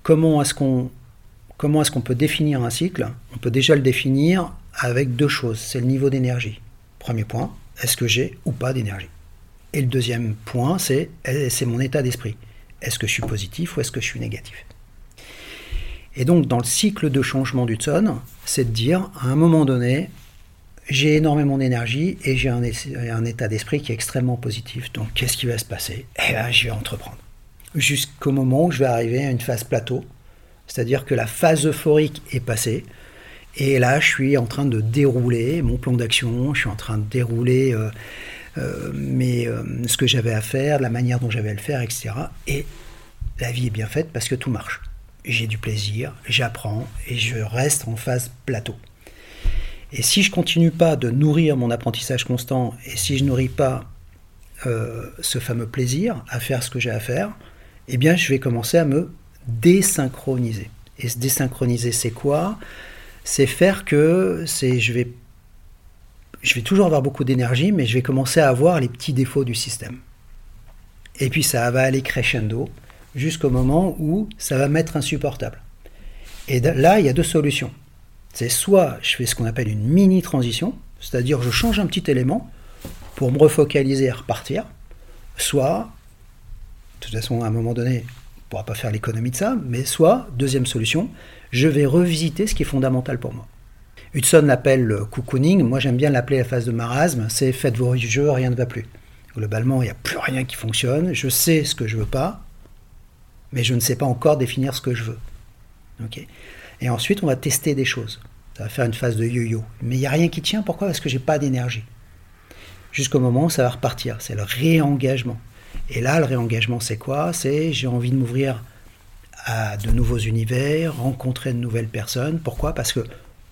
comment est-ce qu'on peut définir un cycle? On peut déjà le définir avec deux choses. C'est le niveau d'énergie. Premier point, est-ce que j'ai ou pas d'énergie? Et le deuxième point, c'est mon état d'esprit? Est-ce que je suis positif ou est-ce que je suis négatif? Et donc, dans le cycle de changement d'Hudson, c'est de dire, à un moment donné, j'ai énormément d'énergie et j'ai un, état d'esprit qui est extrêmement positif. Donc, qu'est-ce qui va se passer? Eh bien, je vais entreprendre. Jusqu'au moment où je vais arriver à une phase plateau, c'est-à-dire que la phase euphorique est passée. Et là, je suis en train de dérouler mon plan d'action, je suis en train de dérouler euh, mais, euh, ce que j'avais à faire, la manière dont j'avais à le faire, etc. Et la vie est bien faite parce que tout marche. J'ai du plaisir, j'apprends et je reste en phase plateau. Et si je continue pas de nourrir mon apprentissage constant et si je nourris pas ce fameux plaisir à faire ce que j'ai à faire, eh bien, je vais commencer à me désynchroniser. Et se désynchroniser, c'est quoi? C'est faire que c'est, je vais, je vais toujours avoir beaucoup d'énergie, mais je vais commencer à avoir les petits défauts du système. Et puis ça va aller crescendo jusqu'au moment où ça va m'être insupportable. Et là, il y a deux solutions. C'est soit je fais ce qu'on appelle une mini transition, c'est-à-dire je change un petit élément pour me refocaliser et repartir, soit, de toute façon, à un moment donné, ne pourra pas faire l'économie de ça, mais soit, deuxième solution, je vais revisiter ce qui est fondamental pour moi. Hudson l'appelle le cocooning, moi j'aime bien l'appeler la phase de marasme, c'est faites vos jeux, rien ne va plus. Globalement, il n'y a plus rien qui fonctionne, je sais ce que je veux pas, mais je ne sais pas encore définir ce que je veux. Ok Et ensuite, on va tester des choses. Ça va faire une phase de yo-yo. Mais il n'y a rien qui tient, pourquoi? Parce que j'ai pas d'énergie. Jusqu'au moment où ça va repartir, c'est le réengagement. Et là, le réengagement, c'est quoi? C'est j'ai envie de m'ouvrir à de nouveaux univers, rencontrer de nouvelles personnes. Pourquoi? Parce que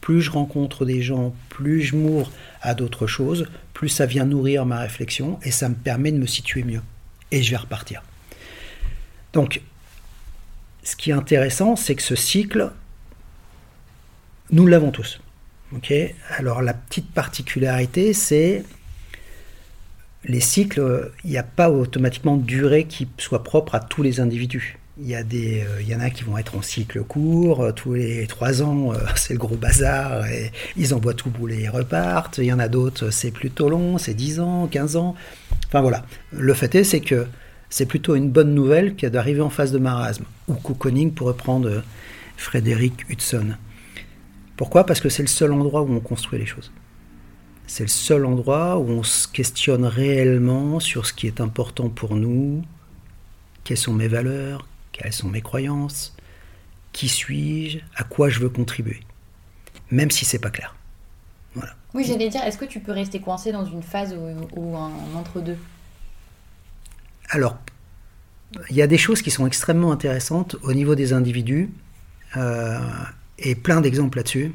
plus je rencontre des gens, plus je m'ouvre à d'autres choses, plus ça vient nourrir ma réflexion et ça me permet de me situer mieux. Et je vais repartir. Donc, ce qui est intéressant, c'est que ce cycle, nous l'avons tous. Ok? Alors, la petite particularité, c'est les cycles, il n'y a pas automatiquement de durée qui soit propre à tous les individus. Il y, a des, euh, il y en a qui vont être en cycle court, euh, tous les trois ans, euh, c'est le gros bazar, et ils envoient tout bouler et repartent. Il y en a d'autres, c'est plutôt long, c'est 10 ans, 15 ans. Enfin voilà. Le fait est, c'est que c'est plutôt une bonne nouvelle que d'arriver en phase de marasme, ou cocooning pour reprendre Frédéric Hudson. Pourquoi? Parce que c'est le seul endroit où on construit les choses. C'est le seul endroit où on se questionne réellement sur ce qui est important pour nous, quelles sont mes valeurs, quelles sont mes croyances, qui suis-je, à quoi je veux contribuer, même si c'est pas clair. Voilà. Oui, j'allais dire, est-ce que tu peux rester coincé dans une phase ou, un entre-deux? Alors, il y a des choses qui sont extrêmement intéressantes au niveau des individus, euh, et plein d'exemples là-dessus.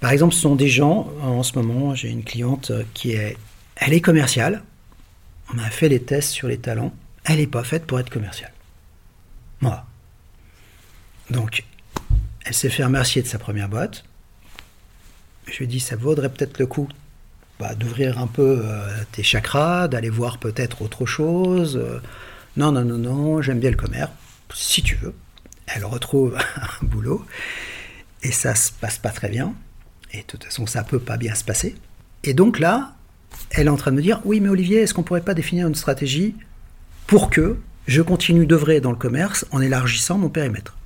Par exemple, ce sont des gens, en ce moment, j'ai une cliente qui est, elle est commerciale, on a fait les tests sur les talents, elle n'est pas faite pour être commerciale. Moi. Donc, elle s'est fait remercier de sa première boîte. Je lui ai dit, ça vaudrait peut-être le coup bah, d'ouvrir un peu euh, tes chakras, d'aller voir peut-être autre chose. non, non, non, non, j'aime bien le commerce, si tu veux. Elle retrouve un boulot et ça se passe pas très bien. Et de toute façon, ça peut pas bien se passer. Et donc là, elle est en train de me dire, oui, mais Olivier, est-ce qu'on pourrait pas définir une stratégie pour que je continue d'œuvrer dans le commerce en élargissant mon périmètre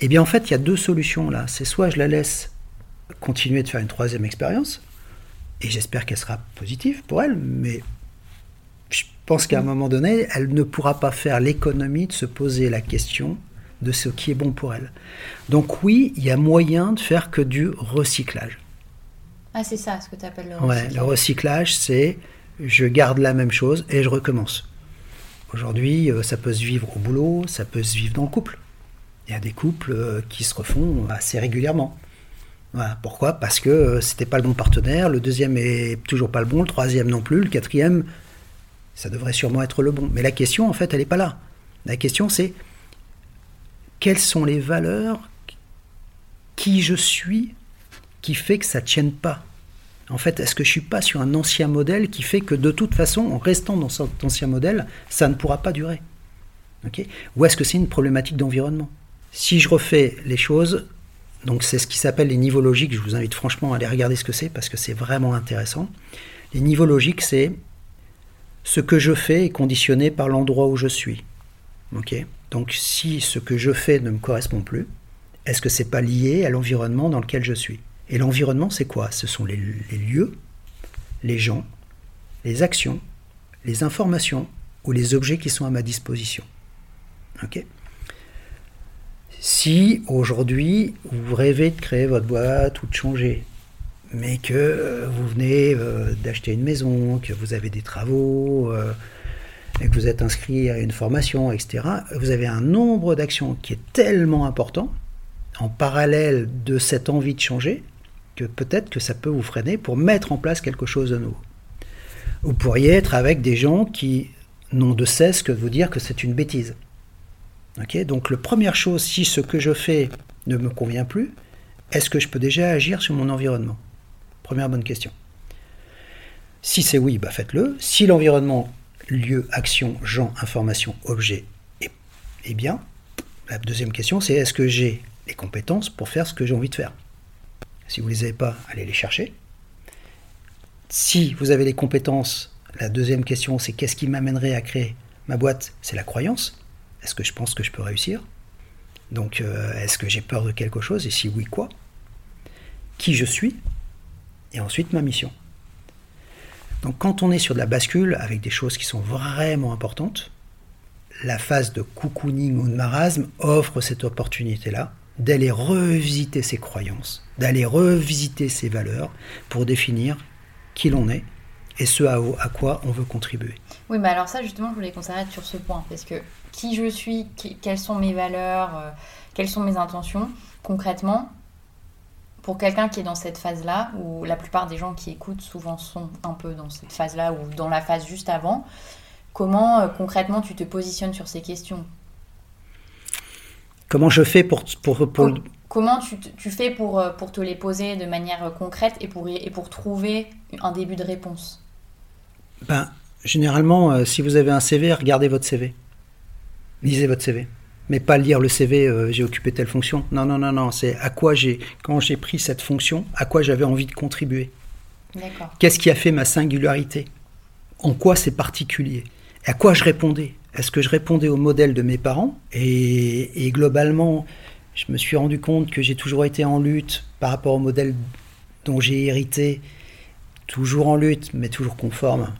Eh bien, en fait, il y a deux solutions là. C'est soit je la laisse continuer de faire une troisième expérience, et j'espère qu'elle sera positive pour elle, mais je pense qu'à un moment donné, elle ne pourra pas faire l'économie de se poser la question de ce qui est bon pour elle. Donc oui, il y a moyen de faire que du recyclage. Ah, c'est ça ce que tu appelles le recyclage. Ouais, le recyclage, c'est je garde la même chose et je recommence. Aujourd'hui, euh, ça peut se vivre au boulot, ça peut se vivre dans le couple. Il y a des couples euh, qui se refont assez régulièrement. Pourquoi? Parce que euh, c'était pas le bon partenaire, le deuxième est toujours pas le bon, le troisième non plus, le quatrième, ça devrait sûrement être le bon. Mais la question, en fait, elle n'est pas là. La question, c'est quelles sont les valeurs, qui je suis, qui fait que ça ne tienne pas? En fait, est-ce que je ne suis pas sur un ancien modèle qui fait que de toute façon, en restant dans cet ancien modèle, ça ne pourra pas durer? Ou est-ce que c'est une problématique d'environnement? Si je refais les choses, donc c'est ce qui s'appelle les niveaux logiques, je vous invite franchement à aller regarder ce que c'est parce que c'est vraiment intéressant. Les niveaux logiques, c'est ce que je fais est conditionné par l'endroit où je suis. donc si ce que je fais ne me correspond plus, est-ce que c'est pas lié à l'environnement dans lequel je suis? Et l'environnement, c'est quoi? Ce sont les, lieux, les gens, les actions, les informations ou les objets qui sont à ma disposition. Si aujourd'hui vous rêvez de créer votre boîte ou de changer, mais que euh, vous venez euh, d'acheter une maison, que vous avez des travaux, euh, et que vous êtes inscrit à une formation, etc., vous avez un nombre d'actions qui est tellement important en parallèle de cette envie de changer que peut-être que ça peut vous freiner pour mettre en place quelque chose de nouveau. Vous pourriez être avec des gens qui n'ont de cesse que de vous dire que c'est une bêtise. Donc la première chose, si ce que je fais ne me convient plus, est-ce que je peux déjà agir sur mon environnement? Première bonne question. Si c'est oui, bah faites-le. Si l'environnement, lieu, action, gens, information, objet est, est bien, la deuxième question c'est est-ce que j'ai les compétences pour faire ce que j'ai envie de faire? Si vous ne les avez pas, allez les chercher. Si vous avez les compétences, la deuxième question c'est qu'est-ce qui m'amènerait à créer ma boîte? C'est la croyance. Est-ce que je pense que je peux réussir? Donc euh, est-ce que j'ai peur de quelque chose? Et si oui, quoi? Qui je suis? Et ensuite ma mission. Donc quand on est sur de la bascule avec des choses qui sont vraiment importantes, la phase de cocooning ou de marasme offre cette opportunité-là d'aller revisiter ses croyances, d'aller revisiter ses valeurs pour définir qui l'on est et ce à, quoi on veut contribuer. Oui, mais alors ça justement, je voulais qu'on s'arrête sur ce point, parce que qui je suis, quelles sont mes valeurs, euh, quelles sont mes intentions, concrètement, pour quelqu'un qui est dans cette phase-là, où la plupart des gens qui écoutent souvent sont un peu dans cette phase-là ou dans la phase juste avant, comment euh, concrètement tu te positionnes sur ces questions? Comment je fais pour... pour, pour... Comment tu, tu, fais pour, euh, pour te les poser de manière concrète et pour, et pour trouver un début de réponse? Ben, Généralement, euh, si vous avez un CV, regardez votre CV. Lisez votre CV. Mais pas lire le CV, euh, j'ai occupé telle fonction. Non, non, non, non. C'est à quoi j'ai, quand j'ai pris cette fonction, à quoi j'avais envie de contribuer. Qu'est-ce qui a fait ma singularité? En quoi c'est particulier? À quoi je répondais? Est-ce que je répondais au modèle de mes parents et, globalement, je me suis rendu compte que j'ai toujours été en lutte par rapport au modèle dont j'ai hérité, toujours en lutte, mais toujours conforme.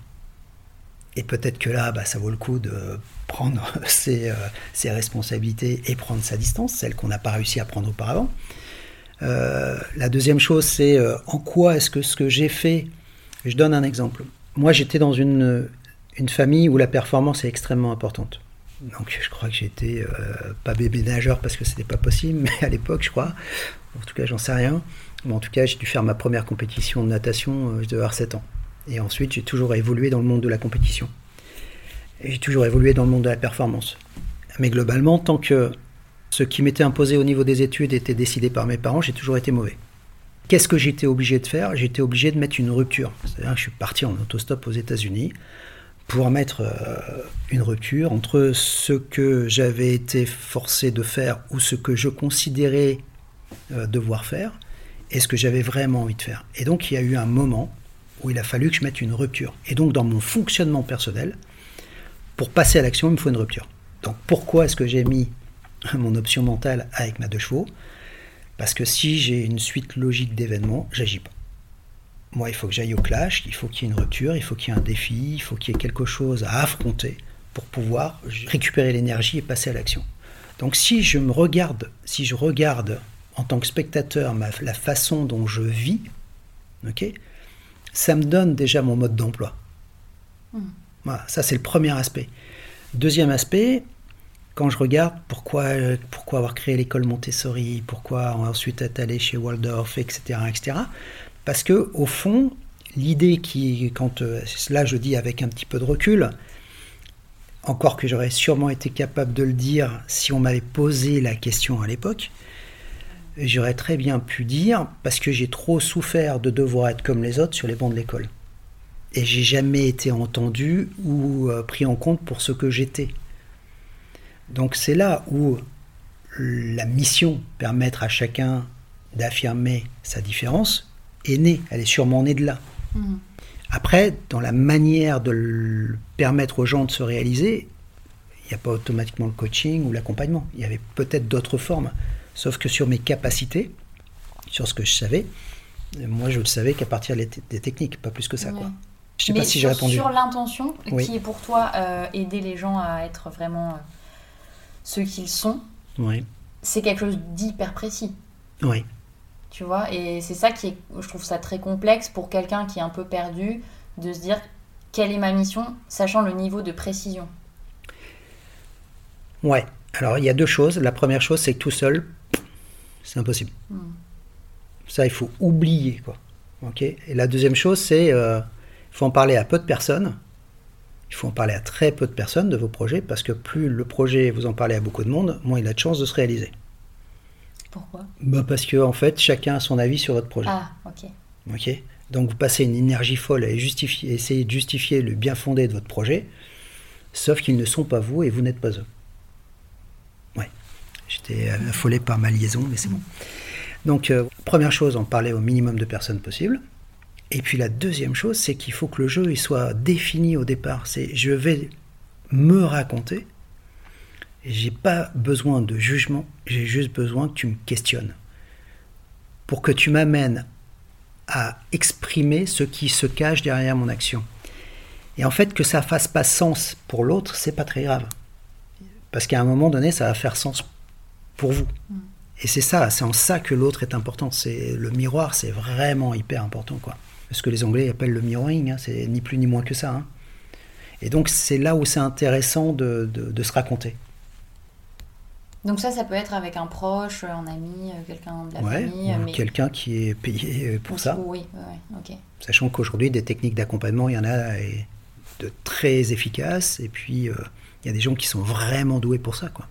Et peut-être que là, bah, ça vaut le coup de prendre ses, euh, ses, responsabilités et prendre sa distance, celle qu'on n'a pas réussi à prendre auparavant. Euh, la deuxième chose, c'est euh, en quoi est-ce que ce que j'ai fait, je donne un exemple. Moi, j'étais dans une, une famille où la performance est extrêmement importante. Donc, je crois que j'étais euh, pas bébé nageur parce que c'était pas possible, mais à l'époque, je crois. En tout cas, j'en sais rien. En tout cas, j'ai dû faire ma première compétition de natation, euh, je devais avoir 7 ans. Et ensuite, j'ai toujours évolué dans le monde de la compétition. J'ai toujours évolué dans le monde de la performance. Mais globalement, tant que ce qui m'était imposé au niveau des études était décidé par mes parents, j'ai toujours été mauvais. Qu'est-ce que j'étais obligé de faire? J'étais obligé de mettre une rupture. C'est-à-dire que je suis parti en autostop aux États-Unis pour mettre euh, une rupture entre ce que j'avais été forcé de faire ou ce que je considérais euh, devoir faire et ce que j'avais vraiment envie de faire. Et donc il y a eu un moment où il a fallu que je mette une rupture. Et donc dans mon fonctionnement personnel, pour passer à l'action, il me faut une rupture. Donc pourquoi est-ce que j'ai mis mon option mentale avec ma deux chevaux? Parce que si j'ai une suite logique d'événements, j'agis pas. Moi, il faut que j'aille au clash, il faut qu'il y ait une rupture, il faut qu'il y ait un défi, il faut qu'il y ait quelque chose à affronter pour pouvoir récupérer l'énergie et passer à l'action. Donc si je me regarde, si je regarde en tant que spectateur ma, la façon dont je vis, ok, ça me donne déjà mon mode d'emploi. Mmh. Voilà, ça c'est le premier aspect. Deuxième aspect, quand je regarde pourquoi, pourquoi avoir créé l'école Montessori, pourquoi ensuite être allé chez Waldorf, etc., etc., parce que au fond, l'idée qui, quand euh, là je dis avec un petit peu de recul, encore que j'aurais sûrement été capable de le dire si on m'avait posé la question à l'époque, j'aurais très bien pu dire parce que j'ai trop souffert de devoir être comme les autres sur les bancs de l'école. Et j'ai jamais été entendu ou euh, pris en compte pour ce que j'étais. Donc c'est là où la mission permettre à chacun d'affirmer sa différence est née. Elle est sûrement née de là. Mmh. Après, dans la manière de permettre aux gens de se réaliser, il n'y a pas automatiquement le coaching ou l'accompagnement. Il y avait peut-être d'autres formes. Sauf que sur mes capacités, sur ce que je savais, moi je le savais qu'à partir des, techniques, pas plus que ça. Quoi. Je sais pas si j'ai répondu. Sur l'intention, qui est pour toi euh, aider les gens à être vraiment euh, ceux qu'ils sont, oui. c'est quelque chose d'hyper précis. Oui. Tu vois, et c'est ça qui est, je trouve ça très complexe pour quelqu'un qui est un peu perdu, de se dire quelle est ma mission, sachant le niveau de précision. Ouais. Alors il y a deux choses. La première chose, c'est que tout seul, c'est impossible. Hmm. Ça, il faut oublier quoi. Ok. Et la deuxième chose, c'est euh, il faut en parler à peu de personnes. Il faut en parler à très peu de personnes de vos projets parce que plus le projet vous en parlez à beaucoup de monde, moins il a de chances de se réaliser. Pourquoi? Bah Parce que en fait, chacun a son avis sur votre projet. Ah, ok. Ok? Donc vous passez une énergie folle à essayer de justifier le bien fondé de votre projet, sauf qu'ils ne sont pas vous et vous n'êtes pas eux. Ouais. J'étais affolé par ma liaison, mais c'est bon. Donc, euh, première chose, en parler au minimum de personnes possible. Et puis la deuxième chose, c'est qu'il faut que le jeu il soit défini au départ. C'est je vais me raconter. J'ai pas besoin de jugement, j'ai juste besoin que tu me questionnes. Pour que tu m'amènes à exprimer ce qui se cache derrière mon action. Et en fait, que ça fasse pas sens pour l'autre, c'est pas très grave. Parce qu'à un moment donné, ça va faire sens pour vous. Mm. Et c'est ça, c'est en ça que l'autre est important. C'est le miroir, c'est vraiment hyper important, quoi ce que les Anglais appellent le mirroring, hein, c'est ni plus ni moins que ça. Hein. Et donc c'est là où c'est intéressant de, se raconter. Donc ça, ça peut être avec un proche, un ami, euh, quelqu'un de la famille. Mais... Quelqu'un qui est payé euh, pour ça. Oui, ok. Sachant qu'aujourd'hui, des techniques d'accompagnement, il y en a de très efficaces. Et puis, euh, il y a des gens qui sont vraiment doués pour ça. quoi.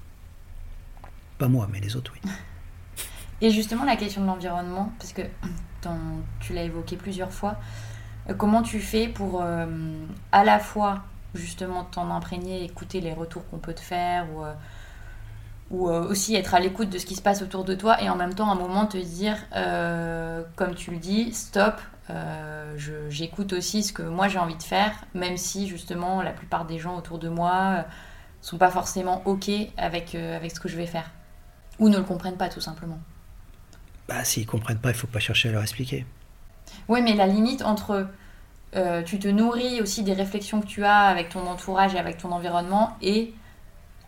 Pas moi, mais les autres, oui. Et justement, la question de l'environnement, parce que tu l'as évoqué plusieurs fois. Comment tu fais pour euh, à la fois justement t'en imprégner, écouter les retours qu'on peut te faire ou, ou aussi être à l'écoute de ce qui se passe autour de toi et en même temps à un moment te dire, comme tu le dis, stop, j'écoute aussi ce que moi j'ai envie de faire, même si justement la plupart des gens autour de moi sont pas forcément ok avec, avec ce que je vais faire ou ne le comprennent pas tout simplement. Bah, s'ils comprennent pas, il faut pas chercher à leur expliquer. Oui, mais la limite entre euh, tu te nourris aussi des réflexions que tu as avec ton entourage et avec ton environnement et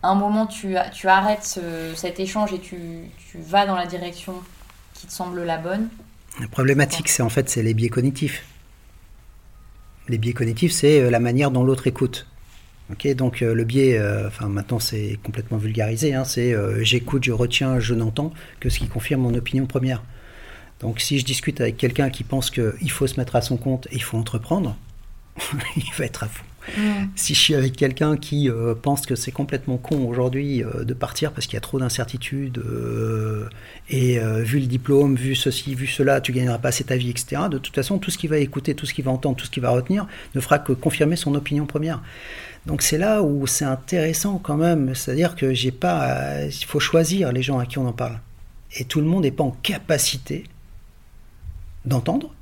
un moment tu, arrêtes cet échange et tu, vas dans la direction qui te semble la bonne. La problématique, c'est en fait c'est les biais cognitifs. Les biais cognitifs, c'est euh, la manière dont l'autre écoute. Donc euh, le biais, euh, enfin maintenant c'est complètement vulgarisé, hein, c'est j'écoute, je retiens, je n'entends que ce qui confirme mon opinion première. Donc si je discute avec quelqu'un qui pense qu'il faut se mettre à son compte il faut entreprendre, il va être à fond. Si je suis avec quelqu'un qui pense que c'est complètement con aujourd'hui de partir parce qu'il y a trop d'incertitudes et vu le diplôme, vu ceci, vu cela, tu gagneras pas assez ta vie, etc. De toute façon, tout ce qu'il va écouter, tout ce qu'il va entendre, tout ce qu'il va retenir ne fera que confirmer son opinion première. Donc c'est là où c'est intéressant quand même, c'est-à-dire que j'ai pas, il faut choisir les gens à qui on en parle, et tout le monde n'est pas en capacité d'entendre,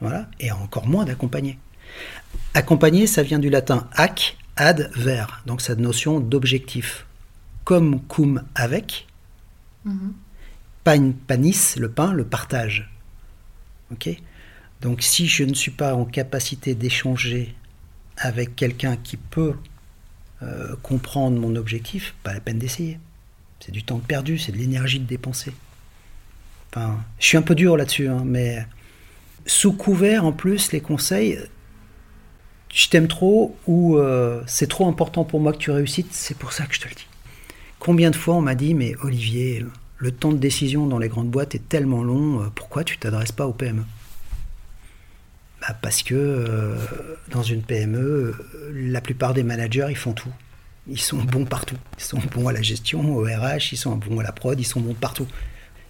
voilà, et encore moins d'accompagner. Accompagner, ça vient du latin ac, ad, ver, donc cette notion d'objectif, comme cum avec, mm panis, le pain, le partage, ok. Donc si je ne suis pas en capacité d'échanger avec quelqu'un qui peut euh, comprendre mon objectif, pas la peine d'essayer. C'est du temps perdu, c'est de l'énergie de dépenser. Enfin, je suis un peu dur là-dessus, hein, mais sous couvert en plus, les conseils, je t'aime trop ou euh, c'est trop important pour moi que tu réussisses, c'est pour ça que je te le dis. Combien de fois on m'a dit, mais Olivier, le temps de décision dans les grandes boîtes est tellement long, euh, pourquoi tu t'adresses pas au PME bah, parce que euh, dans une PME, la plupart des managers, ils font tout. Ils sont bons partout. Ils sont bons à la gestion, au RH, ils sont bons à la prod, ils sont bons partout.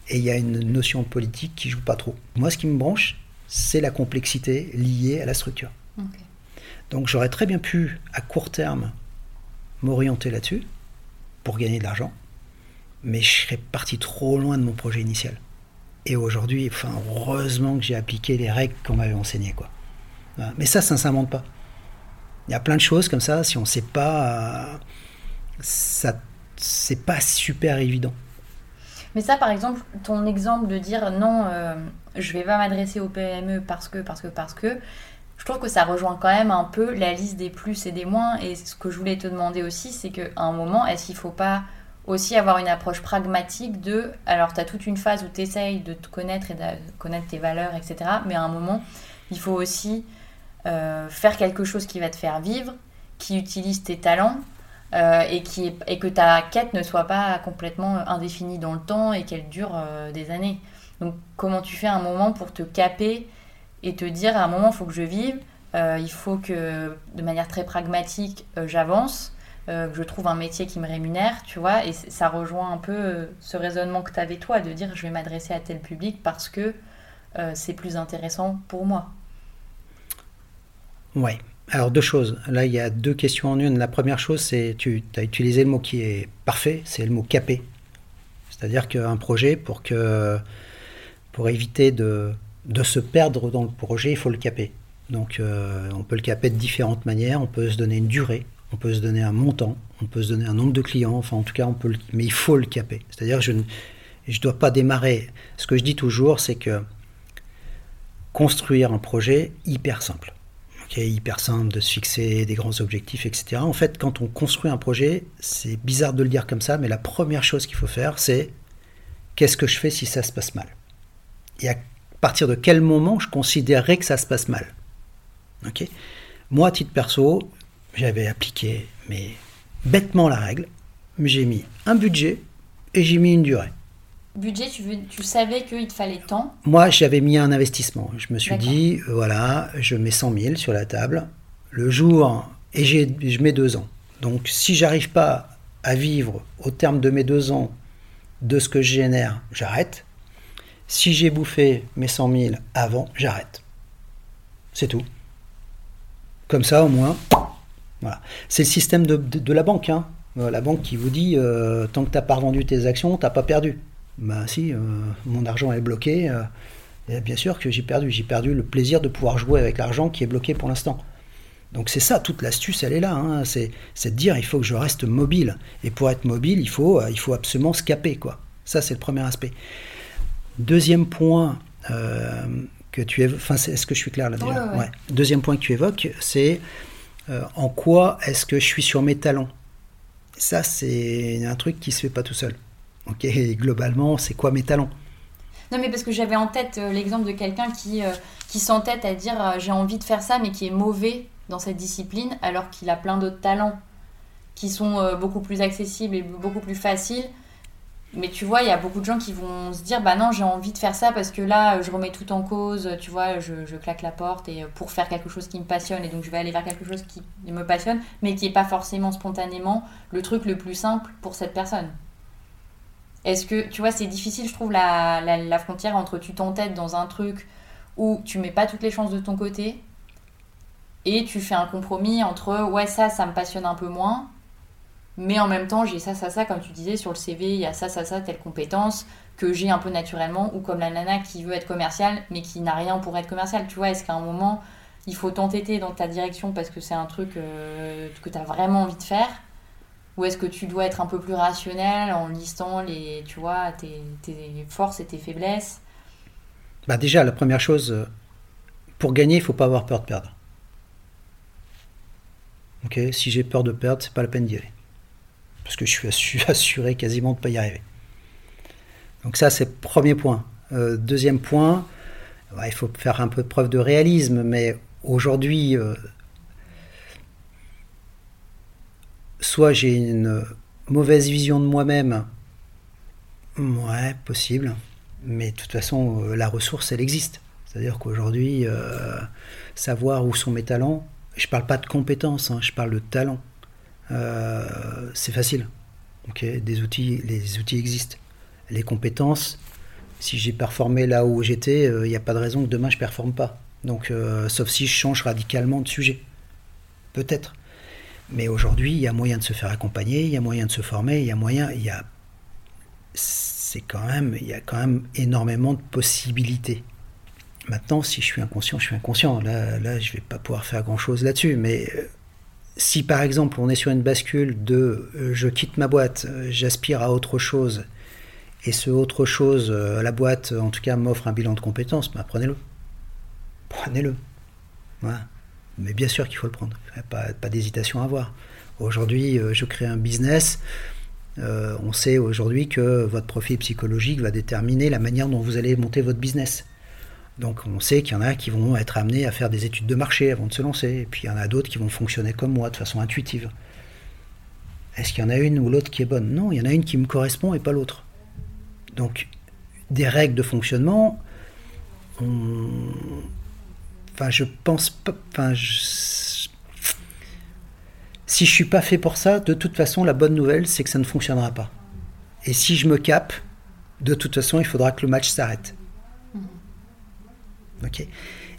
Et il y a une notion politique qui joue pas trop. Moi, ce qui me branche, c'est la complexité liée à la structure. Donc j'aurais très bien pu, à court terme, m'orienter là-dessus pour gagner de l'argent, mais je serais parti trop loin de mon projet initial. Et aujourd'hui, enfin, heureusement que j'ai appliqué les règles qu'on m'avait enseignées. Quoi. Mais ça, ça ne s'invente pas. Il y a plein de choses comme ça, si on ne sait pas, ça, c'est pas super évident. Mais ça, par exemple, ton exemple de dire non, euh, je vais pas m'adresser au PME parce que, parce que, parce que, je trouve que ça rejoint quand même un peu la liste des plus et des moins. Et ce que je voulais te demander aussi, c'est qu'à un moment, est-ce qu'il faut pas aussi avoir une approche pragmatique de. Alors, tu as toute une phase où tu essayes de te connaître et de connaître tes valeurs, etc. Mais à un moment, il faut aussi euh, faire quelque chose qui va te faire vivre, qui utilise tes talents. Euh, et, qui et que ta quête ne soit pas complètement indéfinie dans le temps et qu'elle dure euh, des années. Donc comment tu fais un moment pour te caper et te dire à un moment il faut que je vive, il faut que de manière très pragmatique j'avance, que je trouve un métier qui me rémunère, tu vois, et ça rejoint un peu ce raisonnement que tu avais toi de dire je vais m'adresser à tel public parce que c'est plus intéressant pour moi. Ouais. Alors deux choses. Là, il y a deux questions en une. La première chose, c'est tu as utilisé le mot qui est parfait, c'est le mot capé. C'est-à-dire qu'un projet, pour, que, pour éviter de, de, se perdre dans le projet, il faut le caper. Donc euh, on peut le caper de différentes manières. On peut se donner une durée, on peut se donner un montant, on peut se donner un nombre de clients. Enfin, en tout cas, on peut mais il faut le caper. C'est-à-dire je ne je dois pas démarrer. Ce que je dis toujours, c'est que construire un projet hyper simple est hyper simple de se fixer des grands objectifs, etc. En fait, quand on construit un projet, c'est bizarre de le dire comme ça, mais la première chose qu'il faut faire, c'est qu'est-ce que je fais si ça se passe mal? Et à partir de quel moment je considérerais que ça se passe mal Ok? Moi, à titre perso, j'avais appliqué, mais bêtement la règle, j'ai mis un budget et j'ai mis une durée budget, tu, veux, tu savais qu'il te fallait tant? Moi, j'avais mis un investissement. Je me suis dit, euh, voilà, je mets 100 000 sur la table. Le jour, et je mets deux ans. Donc, si j'arrive pas à vivre au terme de mes deux ans de ce que je génère, j'arrête. Si j'ai bouffé mes 100 000 avant, j'arrête. C'est tout. Comme ça, au moins, voilà. C'est le système de, la banque. Hein. Euh, la banque qui vous dit, euh, tant que tu n'as pas revendu tes actions, tu pas perdu ben si, euh, mon argent est bloqué, bien sûr que j'ai perdu. J'ai perdu le plaisir de pouvoir jouer avec l'argent qui est bloqué pour l'instant. Donc c'est ça, toute l'astuce, elle est là. Hein. C'est, de dire, il faut que je reste mobile. Et pour être mobile, il faut, absolument se. Quoi. Ça, c'est le premier aspect. Deuxième point que tu évoques, enfin, est-ce que je suis clair là déjà ouais, Deuxième point que tu évoques, c'est en quoi est-ce que je suis sur mes talents? Ça, c'est un truc qui se fait pas tout seul. Ok, globalement, c'est quoi mes talents? Non, mais parce que j'avais en tête euh, l'exemple de quelqu'un qui, euh, qui s'entête à dire euh, j'ai envie de faire ça, mais qui est mauvais dans cette discipline, alors qu'il a plein d'autres talents qui sont beaucoup plus accessibles et beaucoup plus faciles. Mais tu vois, il y a beaucoup de gens qui vont se dire bah non, j'ai envie de faire ça parce que là, je remets tout en cause, tu vois, je, claque la porte et pour faire quelque chose qui me passionne et donc je vais aller vers quelque chose qui me passionne, mais qui n'est pas forcément spontanément le truc le plus simple pour cette personne. Est-ce que, tu vois, c'est difficile, je trouve, la, la, frontière entre tu t'entêtes dans un truc où tu mets pas toutes les chances de ton côté et tu fais un compromis entre ouais, ça, ça me passionne un peu moins, mais en même temps, j'ai ça, ça, ça, comme tu disais, sur le CV, il y a ça, ça, ça, telle compétence que j'ai un peu naturellement, ou comme la nana qui veut être commerciale, mais qui n'a rien pour être commerciale. Tu vois, est-ce qu'à un moment, il faut t'entêter dans ta direction parce que c'est un truc euh, que tu as vraiment envie de faire? Ou est-ce que tu dois être un peu plus rationnel en listant les, tu vois, tes, forces et tes faiblesses? Bah Déjà, la première chose, euh, pour gagner, il faut pas avoir peur de perdre. Si j'ai peur de perdre, c'est pas la peine d'y aller. Parce que je suis assuré quasiment de ne pas y arriver. Donc ça, c'est premier point. Euh, deuxième point, il faut faire un peu de preuve de réalisme, mais aujourd'hui, euh, soit j'ai une mauvaise vision de moi-même, ouais, possible, mais de toute façon, euh, la ressource, elle existe. C'est-à-dire qu'aujourd'hui, savoir où sont mes talents, je ne parle pas de compétences, hein, je parle de talent. Euh, c'est facile. des outils, les outils existent. Les compétences, si j'ai performé là où j'étais, il n'y a pas de raison que demain je ne performe pas. Donc, sauf si je change radicalement de sujet. Peut-être. Mais aujourd'hui, il y a moyen de se faire accompagner, il y a moyen de se former, il y a moyen, il y a, c'est quand même, il y a quand même énormément de possibilités. Maintenant, si je suis inconscient, je suis inconscient. Là, là je vais pas pouvoir faire grand-chose là-dessus. Mais euh, si par exemple on est sur une bascule de euh, je quitte ma boîte, euh, j'aspire à autre chose, et ce autre chose, euh, la boîte en tout cas m'offre un bilan de compétences, bah, prenez-le. Prenez-le. Mais bien sûr qu'il faut le prendre. Pas, d'hésitation à avoir. Aujourd'hui, je crée un business. On sait aujourd'hui que votre profil psychologique va déterminer la manière dont vous allez monter votre business. Donc on sait qu'il y en a qui vont être amenés à faire des études de marché avant de se lancer, et puis il y en a d'autres qui vont fonctionner comme moi, de façon intuitive. Est-ce qu'il y en a une ou l'autre qui est bonne? Non, il y en a une qui me correspond et pas l'autre. Donc des règles de fonctionnement, enfin je pense pas, enfin si je suis pas fait pour ça, de toute façon la bonne nouvelle c'est que ça ne fonctionnera pas. Et si je me cape, de toute façon il faudra que le match s'arrête.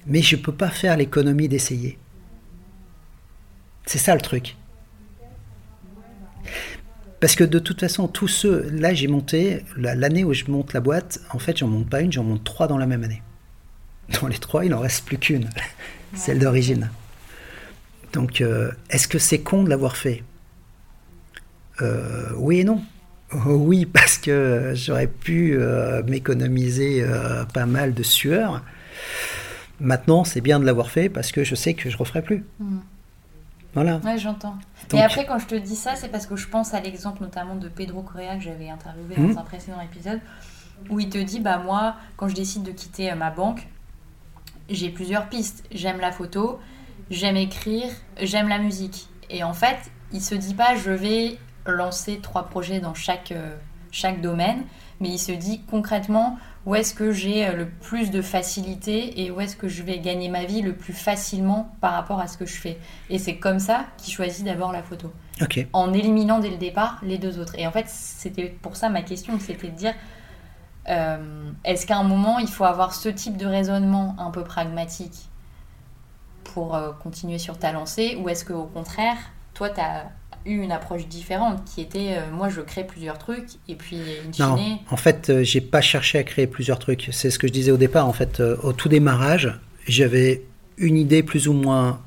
Mais je ne peux pas faire l'économie d'essayer. C'est ça le truc. Parce que de toute façon, tous ceux, là j'ai monté, l'année où je monte la boîte, en fait j'en monte pas une, j'en monte trois dans la même année. Dans les trois, il n'en reste plus qu'une, celle d'origine. Donc euh, est-ce que c'est con de l'avoir fait? Euh, Oui et non. oui, parce que j'aurais pu euh, m'économiser pas mal de sueur. Maintenant, c'est bien de l'avoir fait parce que je sais que je ne referai plus. Hmm. Voilà. Ouais, j'entends. Et après, quand je te dis ça, c'est parce que je pense à l'exemple notamment de Pedro Correa que j'avais interviewé dans hmm. un précédent épisode, où il te dit Bah, moi, quand je décide de quitter euh, ma banque, j'ai plusieurs pistes. J'aime la photo, j'aime écrire, j'aime la musique. Et en fait, il se dit pas Je vais lancer trois projets dans chaque, euh, chaque domaine, mais il se dit concrètement où est-ce que j'ai euh, le plus de facilité et où est-ce que je vais gagner ma vie le plus facilement par rapport à ce que je fais? Et c'est comme ça qu'il choisit d'abord la photo. En éliminant dès le départ les deux autres. Et en fait, c'était pour ça ma question, c'était de dire, euh, est-ce qu'à un moment, il faut avoir ce type de raisonnement un peu pragmatique pour euh, continuer sur ta lancée, ou est-ce qu'au contraire, toi, tu as eu une approche différente qui était euh, moi je crée plusieurs trucs et puis in non, en fait euh, j'ai pas cherché à créer plusieurs trucs. C'est ce que je disais au départ en fait euh, au tout démarrage j'avais une idée plus ou moins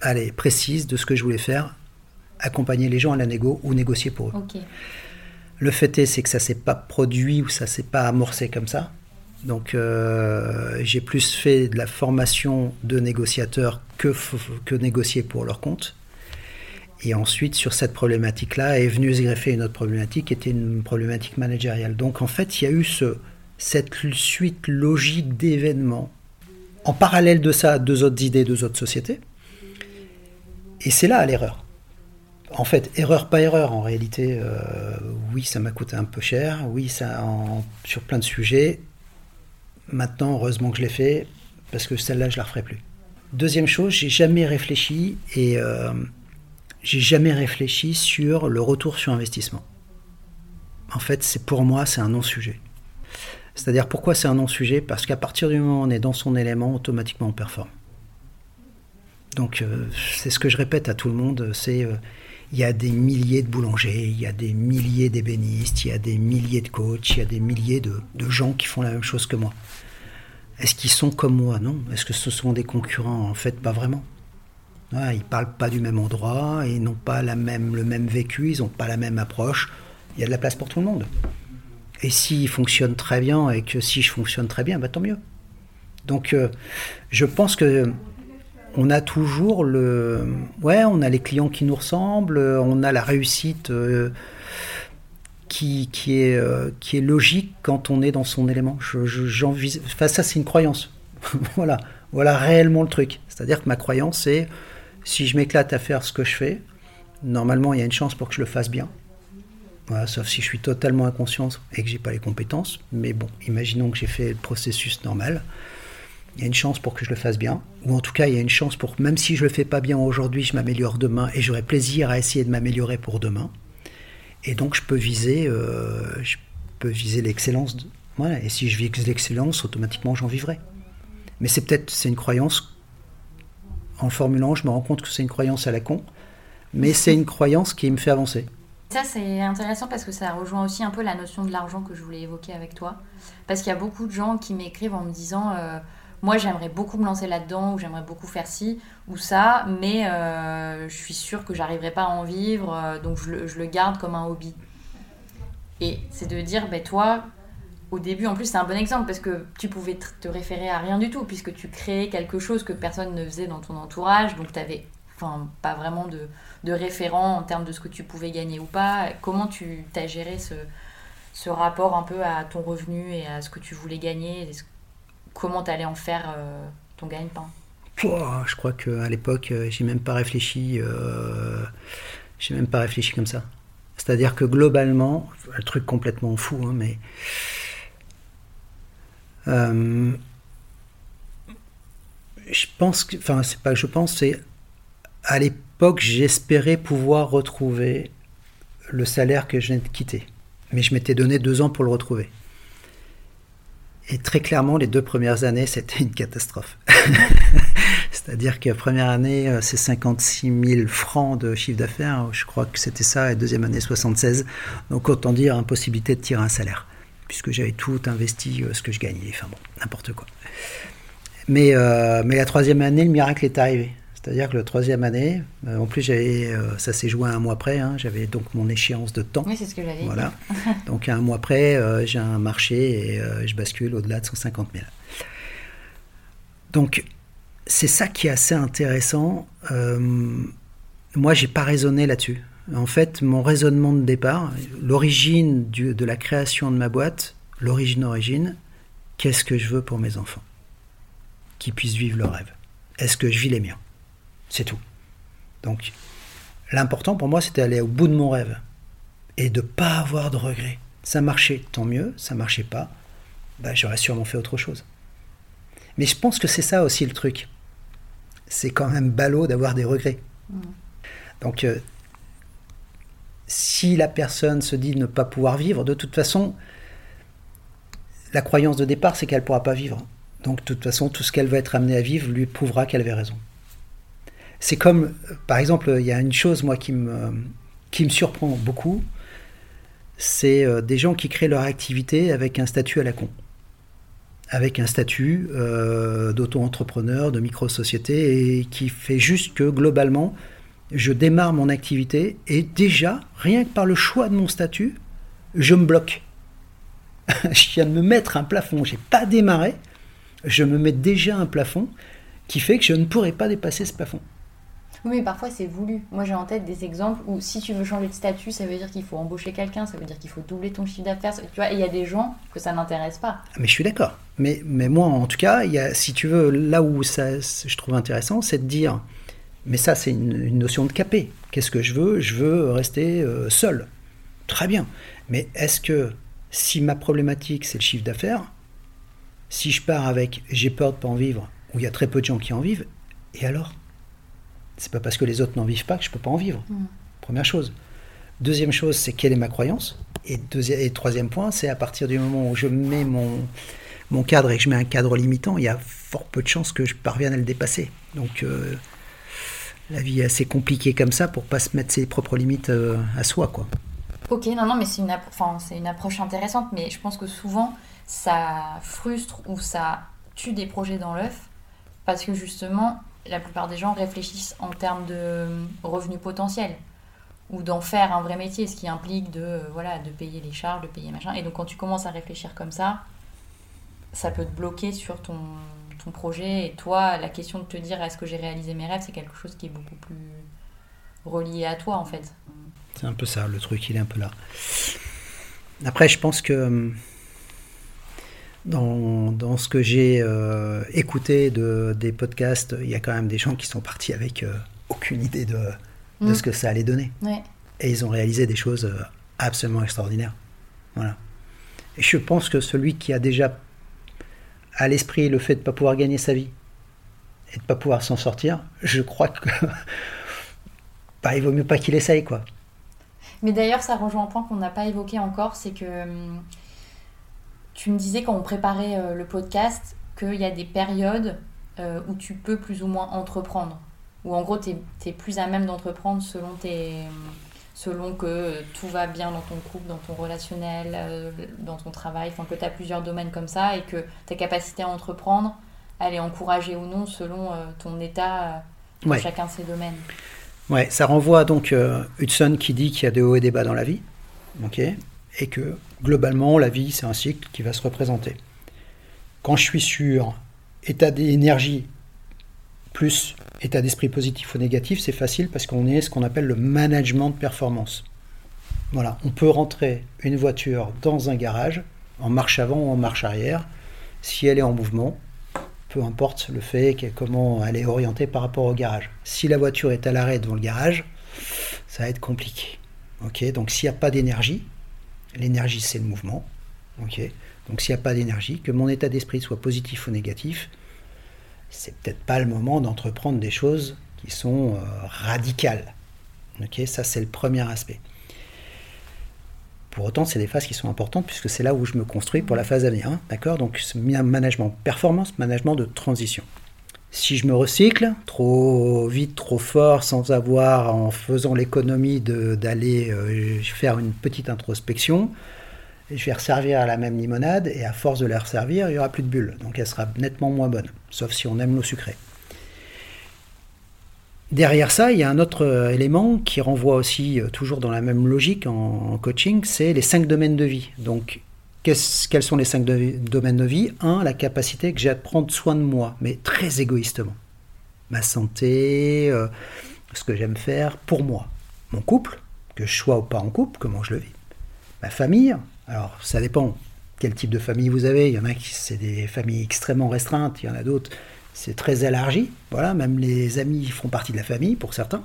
allez précise de ce que je voulais faire accompagner les gens à la négo ou négocier pour eux. Le fait est c'est que ça s'est pas produit ou ça s'est pas amorcé comme ça donc j'ai plus fait de la formation de négociateurs que, que négocier pour leur compte et ensuite, sur cette problématique-là, est venue se greffer une autre problématique qui était une problématique managériale. Donc en fait, il y a eu ce, cette suite logique d'événements. En parallèle de ça, deux autres idées, deux autres sociétés. Et c'est là l'erreur. En fait, erreur pas erreur, en réalité, euh, oui, ça m'a coûté un peu cher, oui, ça sur plein de sujets. Maintenant, heureusement que je l'ai fait, parce que celle-là, je la referai plus. Deuxième chose, j'ai jamais réfléchi et euh, j'ai jamais réfléchi sur le retour sur investissement. En fait, c'est pour moi, c'est un non-sujet. C'est-à-dire pourquoi c'est un non-sujet? Parce qu'à partir du moment où on est dans son élément, automatiquement on performe. Donc euh, c'est ce que je répète à tout le monde, c'est euh, il y a des milliers de boulangers, il y a des milliers d'ébénistes, il y a des milliers de coachs, il y a des milliers de, gens qui font la même chose que moi. Est-ce qu'ils sont comme moi? Non. Est-ce que ce sont des concurrents? En fait, pas vraiment. Ils ils parlent pas du même endroit, ils n'ont pas la même, le même vécu, ils n'ont pas la même approche. Il y a de la place pour tout le monde. Et s'ils fonctionnent très bien et que si je fonctionne très bien, bah, tant mieux. Donc euh, je pense que on a toujours le... Ouais, on a les clients qui nous ressemblent, on a la réussite euh, qui, qui, est, euh, qui est logique quand on est dans son élément. Je, enfin, ça, c'est une croyance. voilà. voilà réellement le truc. C'est-à-dire que ma croyance, c'est si je m'éclate à faire ce que je fais, normalement, il y a une chance pour que je le fasse bien. sauf si je suis totalement inconscient et que j'ai pas les compétences. Mais bon, imaginons que j'ai fait le processus normal. Il y a une chance pour que je le fasse bien. Ou en tout cas, il y a une chance pour même si je le fais pas bien aujourd'hui, je m'améliore demain et j'aurai plaisir à essayer de m'améliorer pour demain. Et donc, je peux viser, euh, viser l'excellence. Voilà. Et si je vise l'excellence, automatiquement, j'en vivrai. Mais c'est peut-être, c'est une croyance en formulant, je me rends compte que c'est une croyance à la con, mais c'est une croyance qui me fait avancer. Ça, c'est intéressant parce que ça rejoint aussi un peu la notion de l'argent que je voulais évoquer avec toi. Parce qu'il y a beaucoup de gens qui m'écrivent en me disant euh, Moi, j'aimerais beaucoup me lancer là-dedans, ou j'aimerais beaucoup faire ci ou ça, mais euh, je suis sûre que j'arriverai pas à en vivre, euh, donc je le, garde comme un hobby. Et c'est de dire, ben toi, au début, en plus, c'est un bon exemple parce que tu pouvais te- référer à rien du tout puisque tu créais quelque chose que personne ne faisait dans ton entourage. Donc, tu pas vraiment de, référent en termes de ce que tu pouvais gagner ou pas. Comment tu as géré ce, rapport un peu à ton revenu et à ce que tu voulais gagner Comment tu en faire euh, ton gagne-pain? Je crois qu'à l'époque, euh, j'ai même pas réfléchi. euh, j'ai même pas réfléchi comme ça. C'est-à-dire que globalement, un truc complètement fou, hein, mais je pense que, enfin, c'est pas que je pense, c'est à l'époque, j'espérais pouvoir retrouver le salaire que je viens de quitter, mais je m'étais donné deux ans pour le retrouver. Et très clairement, les deux premières années, c'était une catastrophe. C'est-à-dire que première année, euh, c'est 56 000 francs de chiffre d'affaires, je crois que c'était ça, et deuxième année, 76. Donc autant dire impossibilité de tirer un salaire, puisque j'avais tout investi, euh, ce que je gagnais, enfin bon, n'importe quoi. Mais, euh, mais la troisième année, le miracle est arrivé. C'est-à-dire que la troisième année, euh, en plus, j'avais, euh, ça s'est joué un mois près, hein, j'avais donc mon échéance de temps. Oui, c'est ce que j'avais dit. Voilà. Donc un mois après, euh, j'ai un marché et je bascule au-delà de 150 000. Donc c'est ça qui est assez intéressant. Moi, j'ai pas raisonné là-dessus. En fait, mon raisonnement de départ, l'origine de la création de ma boîte, l'origine origine, qu'est-ce que je veux pour mes enfants? Qu'ils puissent vivre leur rêve. Est-ce que je vis les miens? C'est tout. Donc, l'important pour moi, c'était d'aller au bout de mon rêve et de pas avoir de regrets. Ça marchait, tant mieux. Ça marchait pas, bah, j'aurais sûrement fait autre chose. Mais je pense que c'est ça aussi le truc. C'est quand même ballot d'avoir des regrets. Donc, euh, si la personne se dit ne pas pouvoir vivre, de toute façon, la croyance de départ, c'est qu'elle ne pourra pas vivre. Donc, de toute façon, tout ce qu'elle va être amenée à vivre lui prouvera qu'elle avait raison. C'est comme, par exemple, il y a une chose, moi, qui me, surprend beaucoup, c'est euh, des gens qui créent leur activité avec un statut à la con. Avec un statut euh, d'auto-entrepreneur, de micro-société, et qui fait juste que, globalement, je démarre mon activité, et déjà, rien que par le choix de mon statut, je me bloque. je viens de me mettre un plafond, j'ai pas démarré, je me mets déjà un plafond qui fait que je ne pourrai pas dépasser ce plafond. Oui, mais parfois c'est voulu. Moi j'ai en tête des exemples où si tu veux changer de statut, ça veut dire qu'il faut embaucher quelqu'un, ça veut dire qu'il faut doubler ton chiffre d'affaires. Tu vois, il y a des gens que ça n'intéresse pas. Mais je suis d'accord. Mais, mais moi, en tout cas, si tu veux, là où ça, je trouve intéressant, c'est de dire, mais ça, c'est une, une notion de capé. Qu'est-ce que je veux? Je veux rester euh, seul. Très bien. Mais est-ce que si ma problématique, c'est le chiffre d'affaires, si je pars avec j'ai peur de pas en vivre, où il y a très peu de gens qui en vivent, et alors? C'est pas parce que les autres n'en vivent pas que je peux pas en vivre. Première chose. Deuxième chose, c'est quelle est ma croyance et, deuxième, et troisième point, c'est à partir du moment où je mets mon, mon cadre et que je mets un cadre limitant, il y a fort peu de chances que je parvienne à le dépasser. Donc euh, la vie est assez compliquée comme ça pour pas se mettre ses propres limites euh, à soi. quoi. Ok, non, non, mais c'est une, appro- enfin, c'est une approche intéressante, mais je pense que souvent ça frustre ou ça tue des projets dans l'œuf parce que justement, la plupart des gens réfléchissent en termes de revenus potentiels ou d'en faire un vrai métier, ce qui implique de, euh, voilà, de payer les charges, de payer machin. Et donc quand tu commences à réfléchir comme ça, ça peut te bloquer sur ton, ton projet. Et toi, la question de te dire est-ce que j'ai réalisé mes rêves, c'est quelque chose qui est beaucoup plus relié à toi en fait. C'est un peu ça, le truc, il est un peu là. Après, je pense que hum, dans, dans ce que j'ai euh, écouté de, des podcasts, il y a quand même des gens qui sont partis avec euh, aucune idée de, de Mm. ce que ça allait donner. Ouais. Et ils ont réalisé des choses euh, absolument extraordinaires. Voilà. Et je pense que celui qui a déjà à l'esprit le fait de ne pas pouvoir gagner sa vie et de ne pas pouvoir s'en sortir, je crois que bah, il vaut mieux pas qu'il essaye, quoi. Mais d'ailleurs, ça rejoint un point qu'on n'a pas évoqué encore, c'est que hum, tu me disais quand on préparait euh, le podcast qu'il y a des périodes euh, où tu peux plus ou moins entreprendre. Ou en gros, tu es, plus à même d'entreprendre selon, tes, selon que tout va bien dans ton couple, dans ton relationnel, euh, dans ton travail, enfin que tu as plusieurs domaines comme ça et que ta capacité à entreprendre, elle est encouragée ou non selon ton état dans Ouais. chacun de ces domaines. Ouais, ça renvoie donc euh, Hudson qui dit qu'il y a des hauts et des bas dans la vie. Ok. Et que globalement, la vie, c'est un cycle qui va se représenter. Quand je suis sur état d'énergie plus état d'esprit positif ou négatif, c'est facile parce qu'on est ce qu'on appelle le management de performance. Voilà, on peut rentrer une voiture dans un garage en marche avant ou en marche arrière. Si elle est en mouvement, peu importe le fait comment elle est orientée par rapport au garage. Si la voiture est à l'arrêt devant le garage, ça va être compliqué. Ok, donc s'il n'y a pas d'énergie, l'énergie c'est le mouvement. Donc s'il n'y a pas d'énergie, que mon état d'esprit soit positif ou négatif, c'est peut-être pas le moment d'entreprendre des choses qui sont euh, radicales. Ça c'est le premier aspect. Pour autant, c'est des phases qui sont importantes puisque c'est là où je me construis pour la phase à venir. Hein, d'accord? Donc, management performance, management de transition. Si je me recycle trop vite, trop fort, sans avoir, en faisant l'économie d'aller euh, faire une petite introspection, je vais resservir à la même limonade et à force de la resservir, il n'y aura plus de bulles. Donc elle sera nettement moins bonne, sauf si on aime l'eau sucrée. Derrière ça, il y a un autre euh, élément qui renvoie aussi euh, toujours dans la même logique en, coaching, c'est les cinq domaines de vie. Donc, quels sont les cinq domaines de vie? Un, la capacité que j'ai à prendre soin de moi, mais très égoïstement. Ma santé, euh, ce que j'aime faire pour moi. Mon couple, que je sois ou pas en couple, comment je le vis. Ma famille, alors ça dépend quel type de famille vous avez. Il y en a qui c'est des familles extrêmement restreintes, il y en a d'autres c'est très élargi. Voilà, même les amis font partie de la famille pour certains.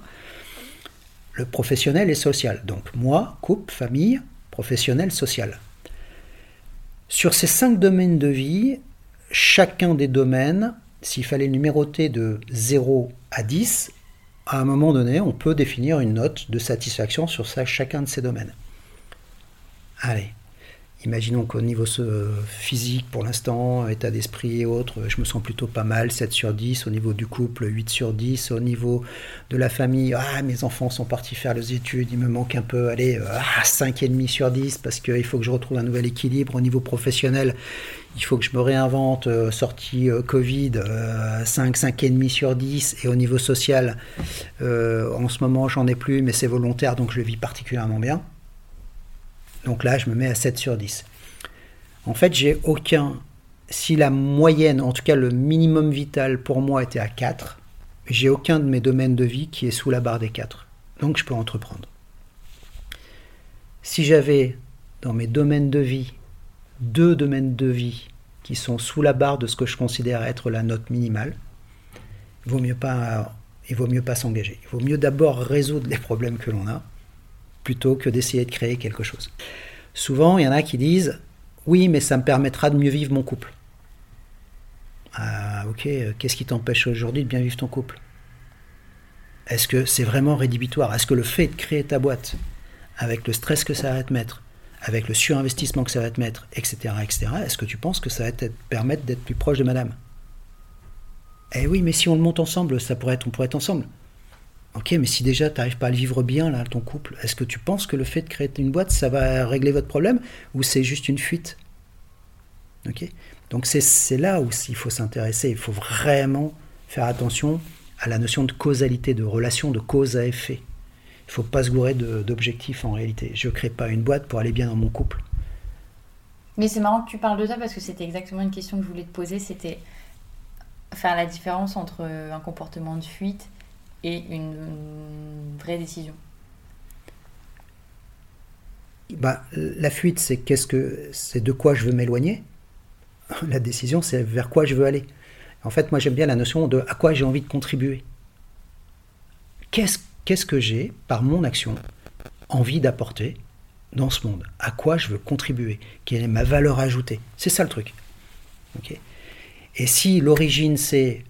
Le professionnel et social. Donc moi, couple, famille, professionnel, social. Sur ces cinq domaines de vie, chacun des domaines, s'il fallait numéroter de 0 à 10, à un moment donné, on peut définir une note de satisfaction sur chacun de ces domaines. Allez, Imaginons qu'au niveau physique, pour l'instant, état d'esprit et autres, je me sens plutôt pas mal, 7 sur 10. Au niveau du couple, 8 sur 10. Au niveau de la famille, ah, mes enfants sont partis faire les études, il me manque un peu, allez, ah, 5,5 sur 10 parce qu'il faut que je retrouve un nouvel équilibre. Au niveau professionnel, il faut que je me réinvente, euh, sortie euh, Covid, 5, 5,5 sur 10. Et au niveau social, euh, en ce moment, j'en ai plus, mais c'est volontaire, donc je le vis particulièrement bien. Donc là, je me mets à 7 sur 10. En fait, j'ai aucun. Si la moyenne, en tout cas le minimum vital pour moi était à 4, j'ai aucun de mes domaines de vie qui est sous la barre des 4. Donc je peux entreprendre. Si j'avais dans mes domaines de vie deux domaines de vie qui sont sous la barre de ce que je considère être la note minimale, il vaut mieux pas, il vaut mieux pas s'engager. Il vaut mieux d'abord résoudre les problèmes que l'on a plutôt que d'essayer de créer quelque chose. Souvent, il y en a qui disent Oui, mais ça me permettra de mieux vivre mon couple. Ah, ok, qu'est-ce qui t'empêche aujourd'hui de bien vivre ton couple? Est-ce que c'est vraiment rédhibitoire? Est-ce que le fait de créer ta boîte, avec le stress que ça va te mettre, avec le surinvestissement que ça va te mettre, etc., etc., est-ce que tu penses que ça va te permettre d'être plus proche de madame? Eh oui, mais si on le monte ensemble, ça pourrait on pourrait être ensemble. Ok, mais si déjà tu n'arrives pas à le vivre bien, là, ton couple, est-ce que tu penses que le fait de créer une boîte, ça va régler votre problème ou c'est juste une fuite? Ok Donc c'est là où il faut s'intéresser, il faut vraiment faire attention à la notion de causalité, de relation de cause à effet. Il ne faut pas se gourer d'objectifs en réalité. Je ne crée pas une boîte pour aller bien dans mon couple. Mais c'est marrant que tu parles de ça parce que c'était exactement une question que je voulais te poser, c'était faire la différence entre un comportement de fuite et une, vraie décision bah, La fuite, c'est qu'est-ce que c'est de quoi je veux m'éloigner? La décision, c'est vers quoi je veux aller. En fait, moi, j'aime bien la notion de à quoi j'ai envie de contribuer. Qu'est-ce qu'est-ce que j'ai, par mon action, envie d'apporter dans ce monde? À quoi je veux contribuer? Quelle est ma valeur ajoutée? C'est ça le truc. Et si l'origine, c'est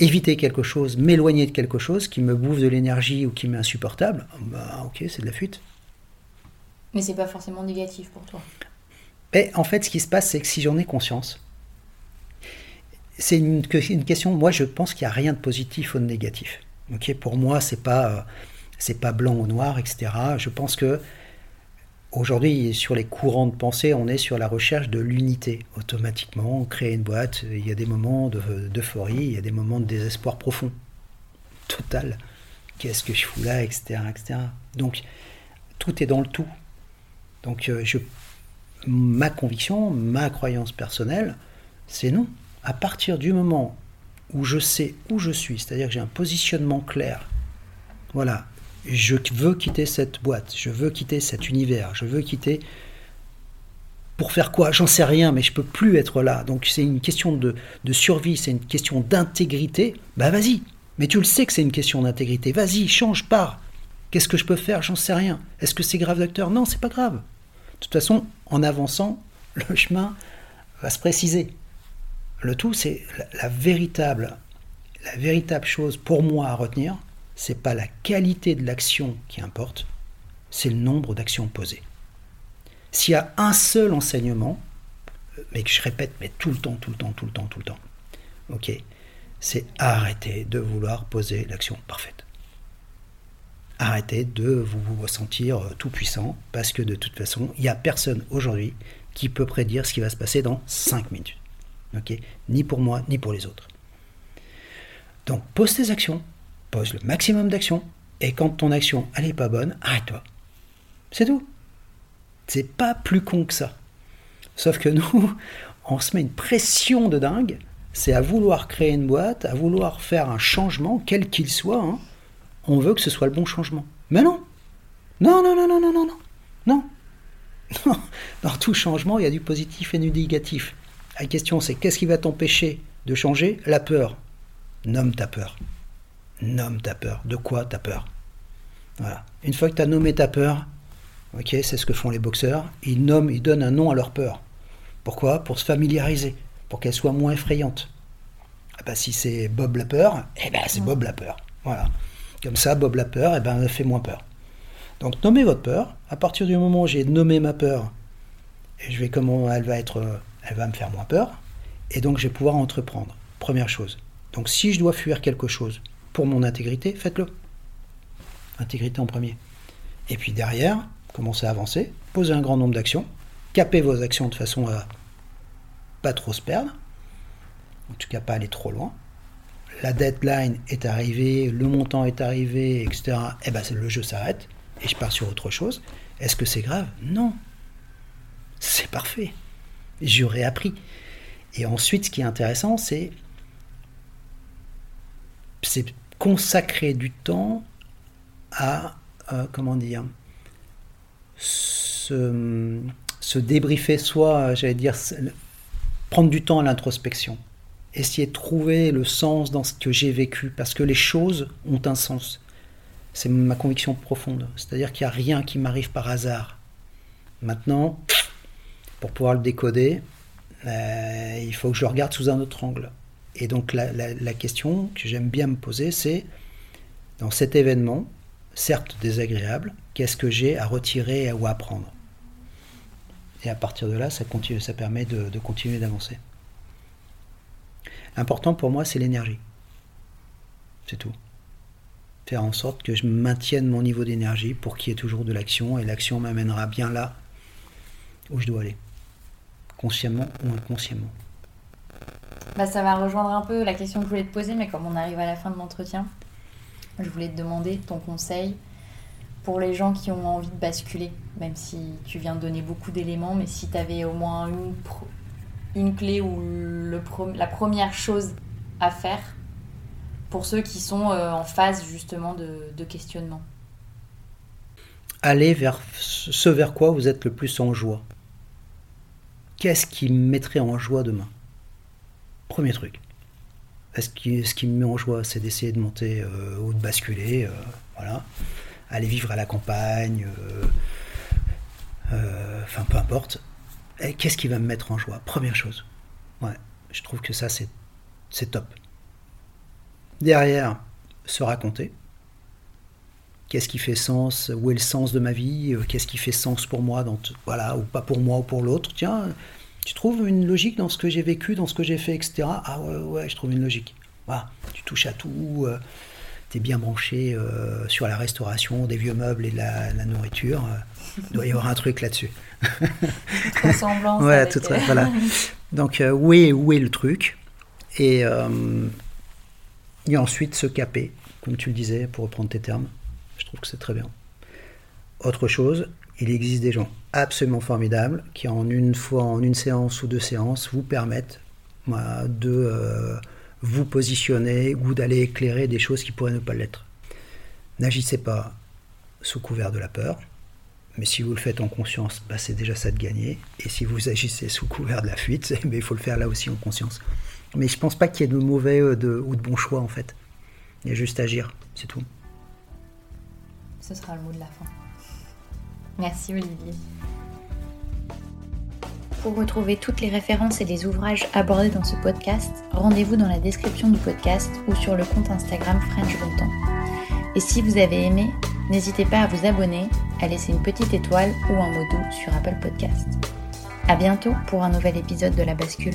éviter quelque chose, m'éloigner de quelque chose qui me bouffe de l'énergie ou qui m'est insupportable, bah ok, c'est de la fuite. Mais c'est pas forcément négatif pour toi. Mais en fait, ce qui se passe, c'est que si j'en ai conscience, c'est une, une, question. Moi, je pense qu'il n'y a rien de positif ou de négatif. Ok, pour moi, c'est pas c'est pas blanc ou noir, etc. Je pense que Aujourd'hui, sur les courants de pensée, on est sur la recherche de l'unité. Automatiquement, créer une boîte, il y a des moments d'euphorie, il y a des moments de désespoir profond, total. Qu'est-ce que je fous là, etc., etc. Donc, tout est dans le tout. Donc euh, je, ma conviction, ma croyance personnelle, c'est non. À partir du moment où je sais où je suis, c'est-à-dire que j'ai un positionnement clair, voilà, je veux quitter cette boîte, je veux quitter cet univers, je veux quitter pour faire quoi? J'en sais rien, mais je peux plus être là. Donc c'est une question de, de survie, c'est une question d'intégrité. Bah vas-y, mais tu le sais que c'est une question d'intégrité. Vas-y, change, pars. Qu'est-ce que je peux faire? J'en sais rien. Est-ce que c'est grave d'acteur Non, c'est pas grave. De toute façon, en avançant, le chemin va se préciser. Le tout, c'est la, véritable, la véritable chose pour moi à retenir, c'est pas la qualité de l'action qui importe, c'est le nombre d'actions posées. S'il y a un seul enseignement, mais que je répète, mais tout le temps, tout le temps, tout le temps, tout le temps, ok, c'est arrêter de vouloir poser l'action parfaite. Arrêtez de vous sentir euh, tout puissant, parce que de toute façon, il n'y a personne aujourd'hui qui peut prédire ce qui va se passer dans 5 minutes. ni pour moi, ni pour les autres. Donc pose tes actions, pose le maximum d'actions, et quand ton action n'est pas bonne, arrête-toi. C'est tout. C'est pas plus con que ça. Sauf que nous, on se met une pression de dingue, c'est à vouloir créer une boîte, à vouloir faire un changement, quel qu'il soit, hein, on veut que ce soit le bon changement. Mais non Non, non, non, non, non, non, non. Non. Dans tout changement, il y a du positif et du négatif. La question, c'est qu'est-ce qui va t'empêcher de changer? La peur. Nomme ta peur. Nomme ta peur. De quoi ta peur Voilà. Une fois que tu as nommé ta peur, c'est ce que font les boxeurs, ils nomment, ils donnent un nom à leur peur. Pourquoi? Pour se familiariser, pour qu'elle soit moins effrayante. Ah bah, si c'est Bob la peur, eh ben c'est Bob la peur. Voilà. Comme ça, Bob la peur, eh ben, fait moins peur. Donc nommez votre peur. À partir du moment où j'ai nommé ma peur, je vais comment elle va être, elle va me faire moins peur, et donc je vais pouvoir entreprendre. Première chose. Donc si je dois fuir quelque chose pour mon intégrité, faites-le. Intégrité en premier. Et puis derrière, commencez à avancer, posez un grand nombre d'actions, capez vos actions de façon à pas trop se perdre, en tout cas pas aller trop loin, la deadline est arrivée, le montant est arrivé, etc., eh ben, le jeu s'arrête et je pars sur autre chose. Est-ce que c'est grave? Non. C'est parfait. J'aurais appris. Et ensuite, ce qui est intéressant, c'est consacrer du temps à, euh, comment dire, se, se débriefer, soit, j'allais dire, prendre du temps à l'introspection essayer de trouver le sens dans ce que j'ai vécu, parce que les choses ont un sens. C'est ma conviction profonde. C'est-à-dire qu'il n'y a rien qui m'arrive par hasard. Maintenant, pour pouvoir le décoder, euh, il faut que je regarde sous un autre angle. Et donc la, question que j'aime bien me poser, c'est, dans cet événement, certes désagréable, qu'est-ce que j'ai à retirer ou à apprendre Et à partir de là, ça permet de, de continuer d'avancer. L'important pour moi, c'est l'énergie. C'est tout. Faire en sorte que je maintienne mon niveau d'énergie pour qu'il y ait toujours de l'action et l'action m'amènera bien là où je dois aller, consciemment ou inconsciemment. Bah, ça va rejoindre un peu la question que je voulais te poser, mais comme on arrive à la fin de l'entretien, je voulais te demander ton conseil pour les gens qui ont envie de basculer, même si tu viens de donner beaucoup d'éléments, mais si tu avais au moins une, une clé ou le la première chose à faire pour ceux qui sont euh, en phase justement de, questionnement Allez vers ce vers quoi vous êtes le plus en joie? Qu'est-ce qui me mettrait en joie demain? Premier truc. Ce qui, me met en joie, c'est d'essayer de monter euh, ou de basculer, euh, voilà. Aller vivre à la campagne, enfin peu importe qu'est-ce qui va me mettre en joie? Première chose. Ouais, je trouve que ça, c'est, top. Derrière, se raconter. Qu'est-ce qui fait sens? Où est le sens de ma vie? Euh, Qu'est-ce qui fait sens pour moi Voilà, ou pas pour moi ou pour l'autre? Tiens, tu trouves une logique dans ce que j'ai vécu, dans ce que j'ai fait, etc. Ah ouais, ouais, je trouve une logique. Voilà, tu touches à tout. Euh, tu es bien branché euh, sur la restauration des vieux meubles et la, la nourriture. il doit y avoir un truc là-dessus. Ressemblance. ouais, tout voilà. Donc, euh, où, est, où est le truc? Et, euh, et ensuite se caper, comme tu le disais, pour reprendre tes termes. Je trouve que c'est très bien. Autre chose, il existe des gens absolument formidables qui en une fois, en une séance ou deux séances, vous permettent de euh, vous positionner ou d'aller éclairer des choses qui pourraient ne pas l'être. N'agissez pas sous couvert de la peur, mais si vous le faites en conscience, bah, c'est déjà ça de gagner. Et si vous agissez sous couvert de la fuite, il faut le faire là aussi en conscience. Mais je pense pas qu'il y ait de mauvais euh, ou de bons choix en fait. Il y a juste agir, c'est tout. Ce sera le mot de la fin. Merci Olivier. Pour retrouver toutes les références et les ouvrages abordés dans ce podcast, rendez-vous dans la description du podcast ou sur le compte Instagram French Bontemps. Et si vous avez aimé, n'hésitez pas à vous abonner, à laisser une petite étoile ou un mot doux sur Apple Podcast. À bientôt pour un nouvel épisode de La Bascule.